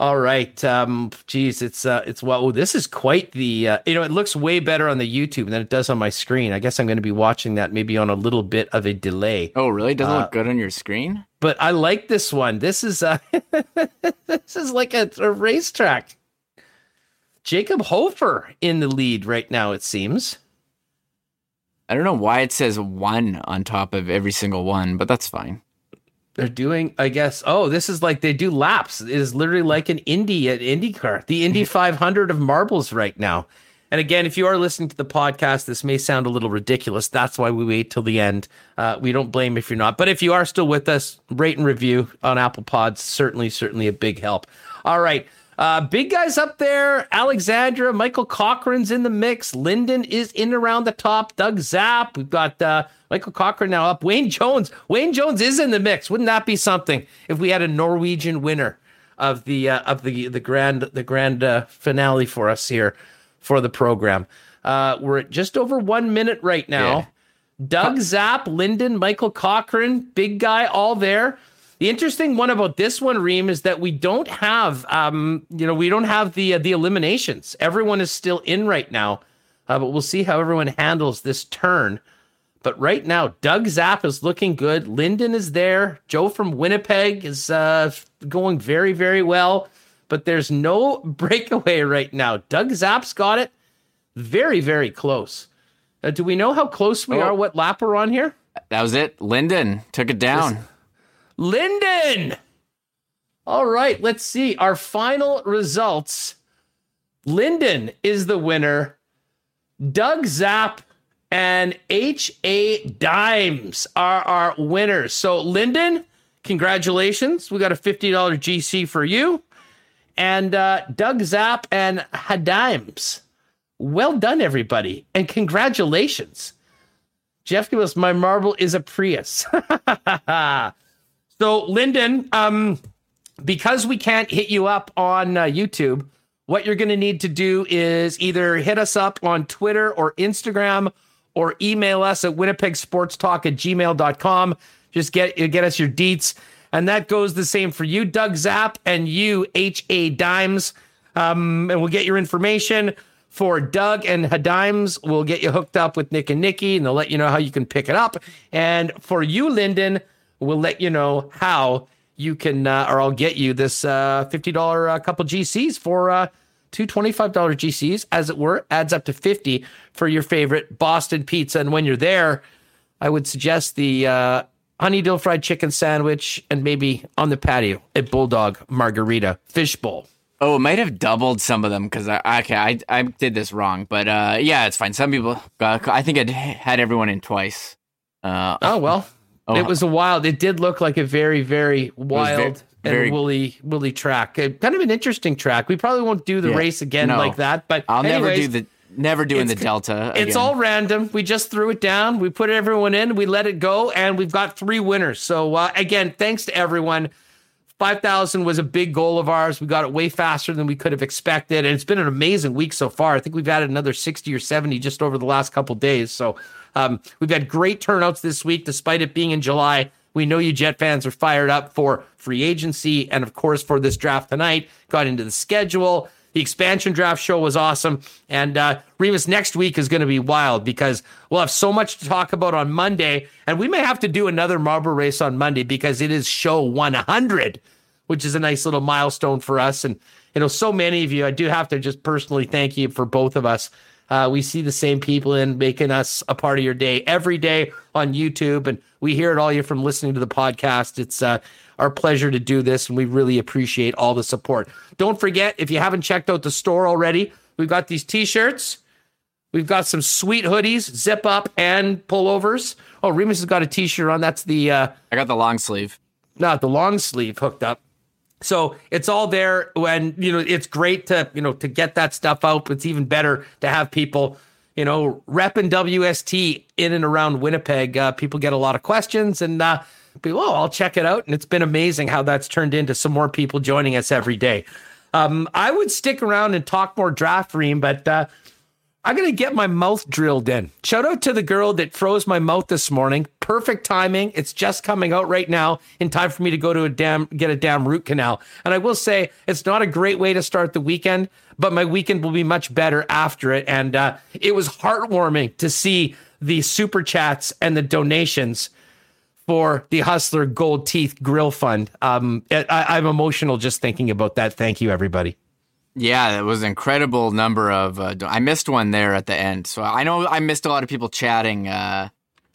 All right. Um, geez, it's uh, it's well. Oh, this is quite the. Uh, you know, it looks way better on the YouTube than it does on my screen. I guess I'm going to be watching that maybe on a little bit of a delay. Oh, really? Doesn't uh, look good on your screen. But I like this one. This is uh, this is like a, a racetrack. Jacob Hofer in the lead right now. It seems. I don't know why it says one on top of every single one, but that's fine. They're doing, I guess. Oh, this is like they do laps. It is literally like an indie at IndyCar, the Indy 500 of marbles right now. And again, if you are listening to the podcast, this may sound a little ridiculous. That's why we wait till the end. Uh, we don't blame if you're not. But if you are still with us, rate and review on Apple Pods. Certainly, certainly a big help. All right. Uh, big guys up there. Alexandra, Michael Cochran's in the mix. Lyndon is in around the top. Doug Zapp. We've got uh, Michael Cochran now up. Wayne Jones. Wayne Jones is in the mix. Wouldn't that be something if we had a Norwegian winner of the uh, of the the grand the grand uh, finale for us here? for the program. Uh, we're at just over one minute right now. Yeah. Doug Zapp, Lyndon, Michael Cochran, big guy, all there. The interesting one about this one, Reem, is that we don't have, um, you know, we don't have the uh, the eliminations. Everyone is still in right now, uh, but we'll see how everyone handles this turn. But right now, Doug Zapp is looking good. Lyndon is there. Joe from Winnipeg is uh, going very, very well but there's no breakaway right now. Doug Zapp's got it very, very close. Uh, do we know how close we oh. are? What lap we're on here? That was it. Lyndon took it down. Lyndon! All right, let's see. Our final results. Linden is the winner. Doug Zapp and H.A. Dimes are our winners. So, Linden, congratulations. We got a $50 GC for you and uh, Doug Zapp and Hadimes. Well done, everybody, and congratulations. Jeff us my marble is a Prius. so, Lyndon, um, because we can't hit you up on uh, YouTube, what you're going to need to do is either hit us up on Twitter or Instagram or email us at winnipegsportstalk at gmail.com. Just get, get us your deets and that goes the same for you, Doug Zapp, and you, H.A. Dimes. Um, and we'll get your information for Doug and Hadimes. We'll get you hooked up with Nick and Nikki, and they'll let you know how you can pick it up. And for you, Lyndon, we'll let you know how you can, uh, or I'll get you this uh, $50 uh, couple GCs for uh, two $25 GCs, as it were, adds up to 50 for your favorite Boston pizza. And when you're there, I would suggest the uh, honey dill fried chicken sandwich, and maybe on the patio a bulldog margarita fish bowl. Oh, it might have doubled some of them because I okay I I did this wrong, but uh, yeah, it's fine. Some people, uh, I think I had everyone in twice. Uh, oh well, oh, it was a wild. It did look like a very very wild very, and woolly woolly track. kind of an interesting track. We probably won't do the yeah, race again no, like that, but I'll anyways, never do the Never doing the Delta. Again. It's all random. We just threw it down. We put everyone in. We let it go, and we've got three winners. So uh, again, thanks to everyone. Five thousand was a big goal of ours. We got it way faster than we could have expected, and it's been an amazing week so far. I think we've added another sixty or seventy just over the last couple days. So um, we've had great turnouts this week, despite it being in July. We know you Jet fans are fired up for free agency and, of course, for this draft tonight. Got into the schedule. The expansion draft show was awesome. And uh, Remis, next week is going to be wild because we'll have so much to talk about on Monday. And we may have to do another marble race on Monday because it is show 100, which is a nice little milestone for us. And, you know, so many of you, I do have to just personally thank you for both of us. Uh, we see the same people in making us a part of your day every day on YouTube, and we hear it all you from listening to the podcast. It's uh, our pleasure to do this, and we really appreciate all the support. Don't forget, if you haven't checked out the store already, we've got these t shirts. We've got some sweet hoodies, zip up and pullovers. Oh, Remis has got a t shirt on. That's the. Uh, I got the long sleeve. Not the long sleeve hooked up. So it's all there when, you know, it's great to, you know, to get that stuff out. It's even better to have people, you know, repping WST in and around Winnipeg. Uh, people get a lot of questions and, uh, people, oh, I'll check it out. And it's been amazing how that's turned into some more people joining us every day. Um, I would stick around and talk more draft ream, but uh, I'm going to get my mouth drilled in. Shout out to the girl that froze my mouth this morning. Perfect timing. It's just coming out right now in time for me to go to a damn, get a damn root canal. And I will say it's not a great way to start the weekend, but my weekend will be much better after it. And uh, it was heartwarming to see the super chats and the donations for the Hustler Gold Teeth Grill Fund. Um, I, am emotional just thinking about that. Thank you, everybody. Yeah, it was an incredible number of. Uh, I missed one there at the end, so I know I missed a lot of people chatting uh,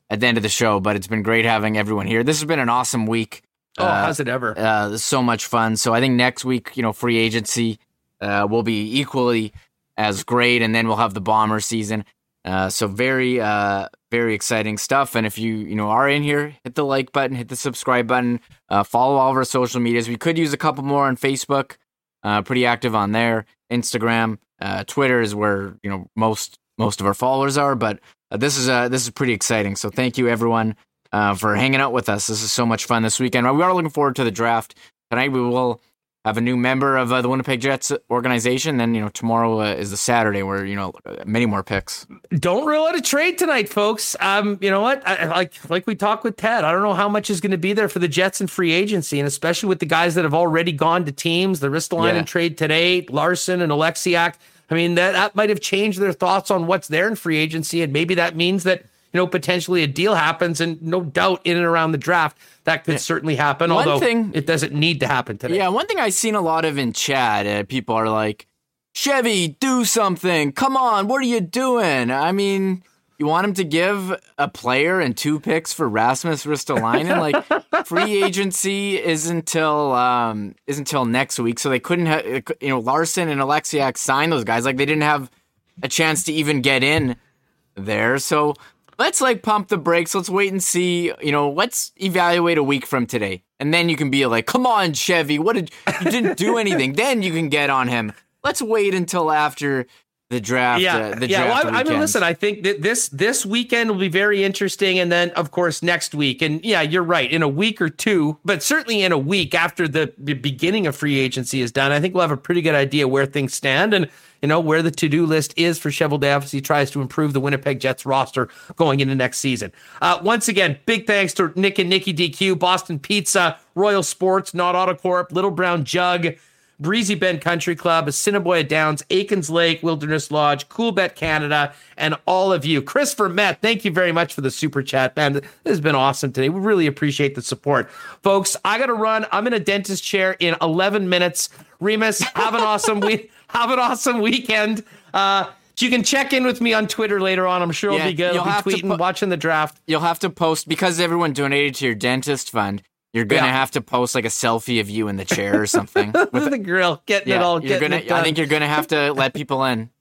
at the end of the show. But it's been great having everyone here. This has been an awesome week. Oh, uh, how's it ever? Uh, so much fun. So I think next week, you know, free agency uh, will be equally as great, and then we'll have the bomber season. Uh, so very, uh, very exciting stuff. And if you, you know, are in here, hit the like button, hit the subscribe button, uh, follow all of our social medias. We could use a couple more on Facebook. Uh, pretty active on there. Instagram, uh, Twitter is where you know most most of our followers are. But uh, this is uh, this is pretty exciting. So thank you everyone uh, for hanging out with us. This is so much fun this weekend. We are looking forward to the draft tonight. We will have a new member of uh, the Winnipeg Jets organization. Then you know tomorrow uh, is the Saturday where you know many more picks. Don't rule out a trade tonight, folks. Um, you know what? I, like like we talked with Ted. I don't know how much is going to be there for the Jets in free agency, and especially with the guys that have already gone to teams. The Ristolainen yeah. trade today, Larsson and Oleksiak. I mean that that might have changed their thoughts on what's there in free agency, and maybe that means that you know potentially a deal happens, and no doubt in and around the draft that could yeah. certainly happen. One although thing, it doesn't need to happen today. Yeah, one thing I've seen a lot of in chat, uh, people are like, "Chevy, do something! Come on, what are you doing?" I mean. You want him to give a player and two picks for Rasmus Ristolainen? like free agency is until um, is until next week, so they couldn't have you know Larsson and Oleksiak sign those guys. Like they didn't have a chance to even get in there. So let's like pump the brakes. Let's wait and see. You know, let's evaluate a week from today, and then you can be like, "Come on, Chevy, what did you didn't do anything?" then you can get on him. Let's wait until after the draft. Yeah, uh, the yeah. Draft well, I, I, mean, listen. I think that this this weekend will be very interesting, and then of course next week. And yeah, you're right. In a week or two, but certainly in a week after the beginning of free agency is done, I think we'll have a pretty good idea where things stand and you know, where the to do list is for Cheveldayoff as he tries to improve the Winnipeg Jets roster going into next season. Uh, once again, big thanks to Nick and Nikki DQ, Boston Pizza, Royal Sports, Nott Autocorp, Little Brown Jug. Breezy Bend Country Club, Assiniboia Downs, Aikens Lake, Wilderness Lodge, Coolbet Canada, and all of you. Christopher Met, thank you very much for the super chat, man. This has been awesome today. We really appreciate the support. Folks, I got to run. I'm in a dentist chair in 11 minutes. Remis, have an awesome week. Have an awesome weekend. Uh, you can check in with me on Twitter later on. I'm sure yeah, it'll be good. You'll I'll be tweeting, po- watching the draft. You'll have to post because everyone donated to your dentist fund. You're gonna yeah. have to post like a selfie of you in the chair or something with the grill, getting yeah, it all. You're gonna. I think you're gonna have to let people in.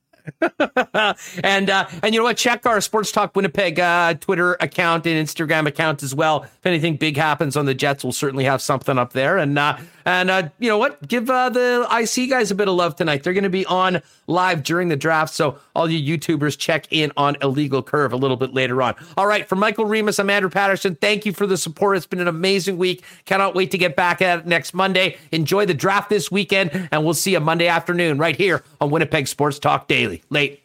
and uh, and you know what? Check our Sports Talk Winnipeg uh, Twitter account and Instagram account as well. If anything big happens on the Jets, we'll certainly have something up there. And uh, and uh, you know what? Give uh, the IC guys a bit of love tonight. They're going to be on live during the draft, so all you YouTubers check in on Illegal Curve a little bit later on. All right, for Michael Remis, I'm Andrew Paterson. Thank you for the support. It's been an amazing week. Cannot wait to get back at it next Monday. Enjoy the draft this weekend, and we'll see you Monday afternoon right here on Winnipeg Sports Talk Daily. Late.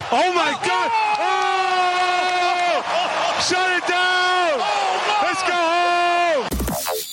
Oh my God! Oh! Shut it down! Let's go home!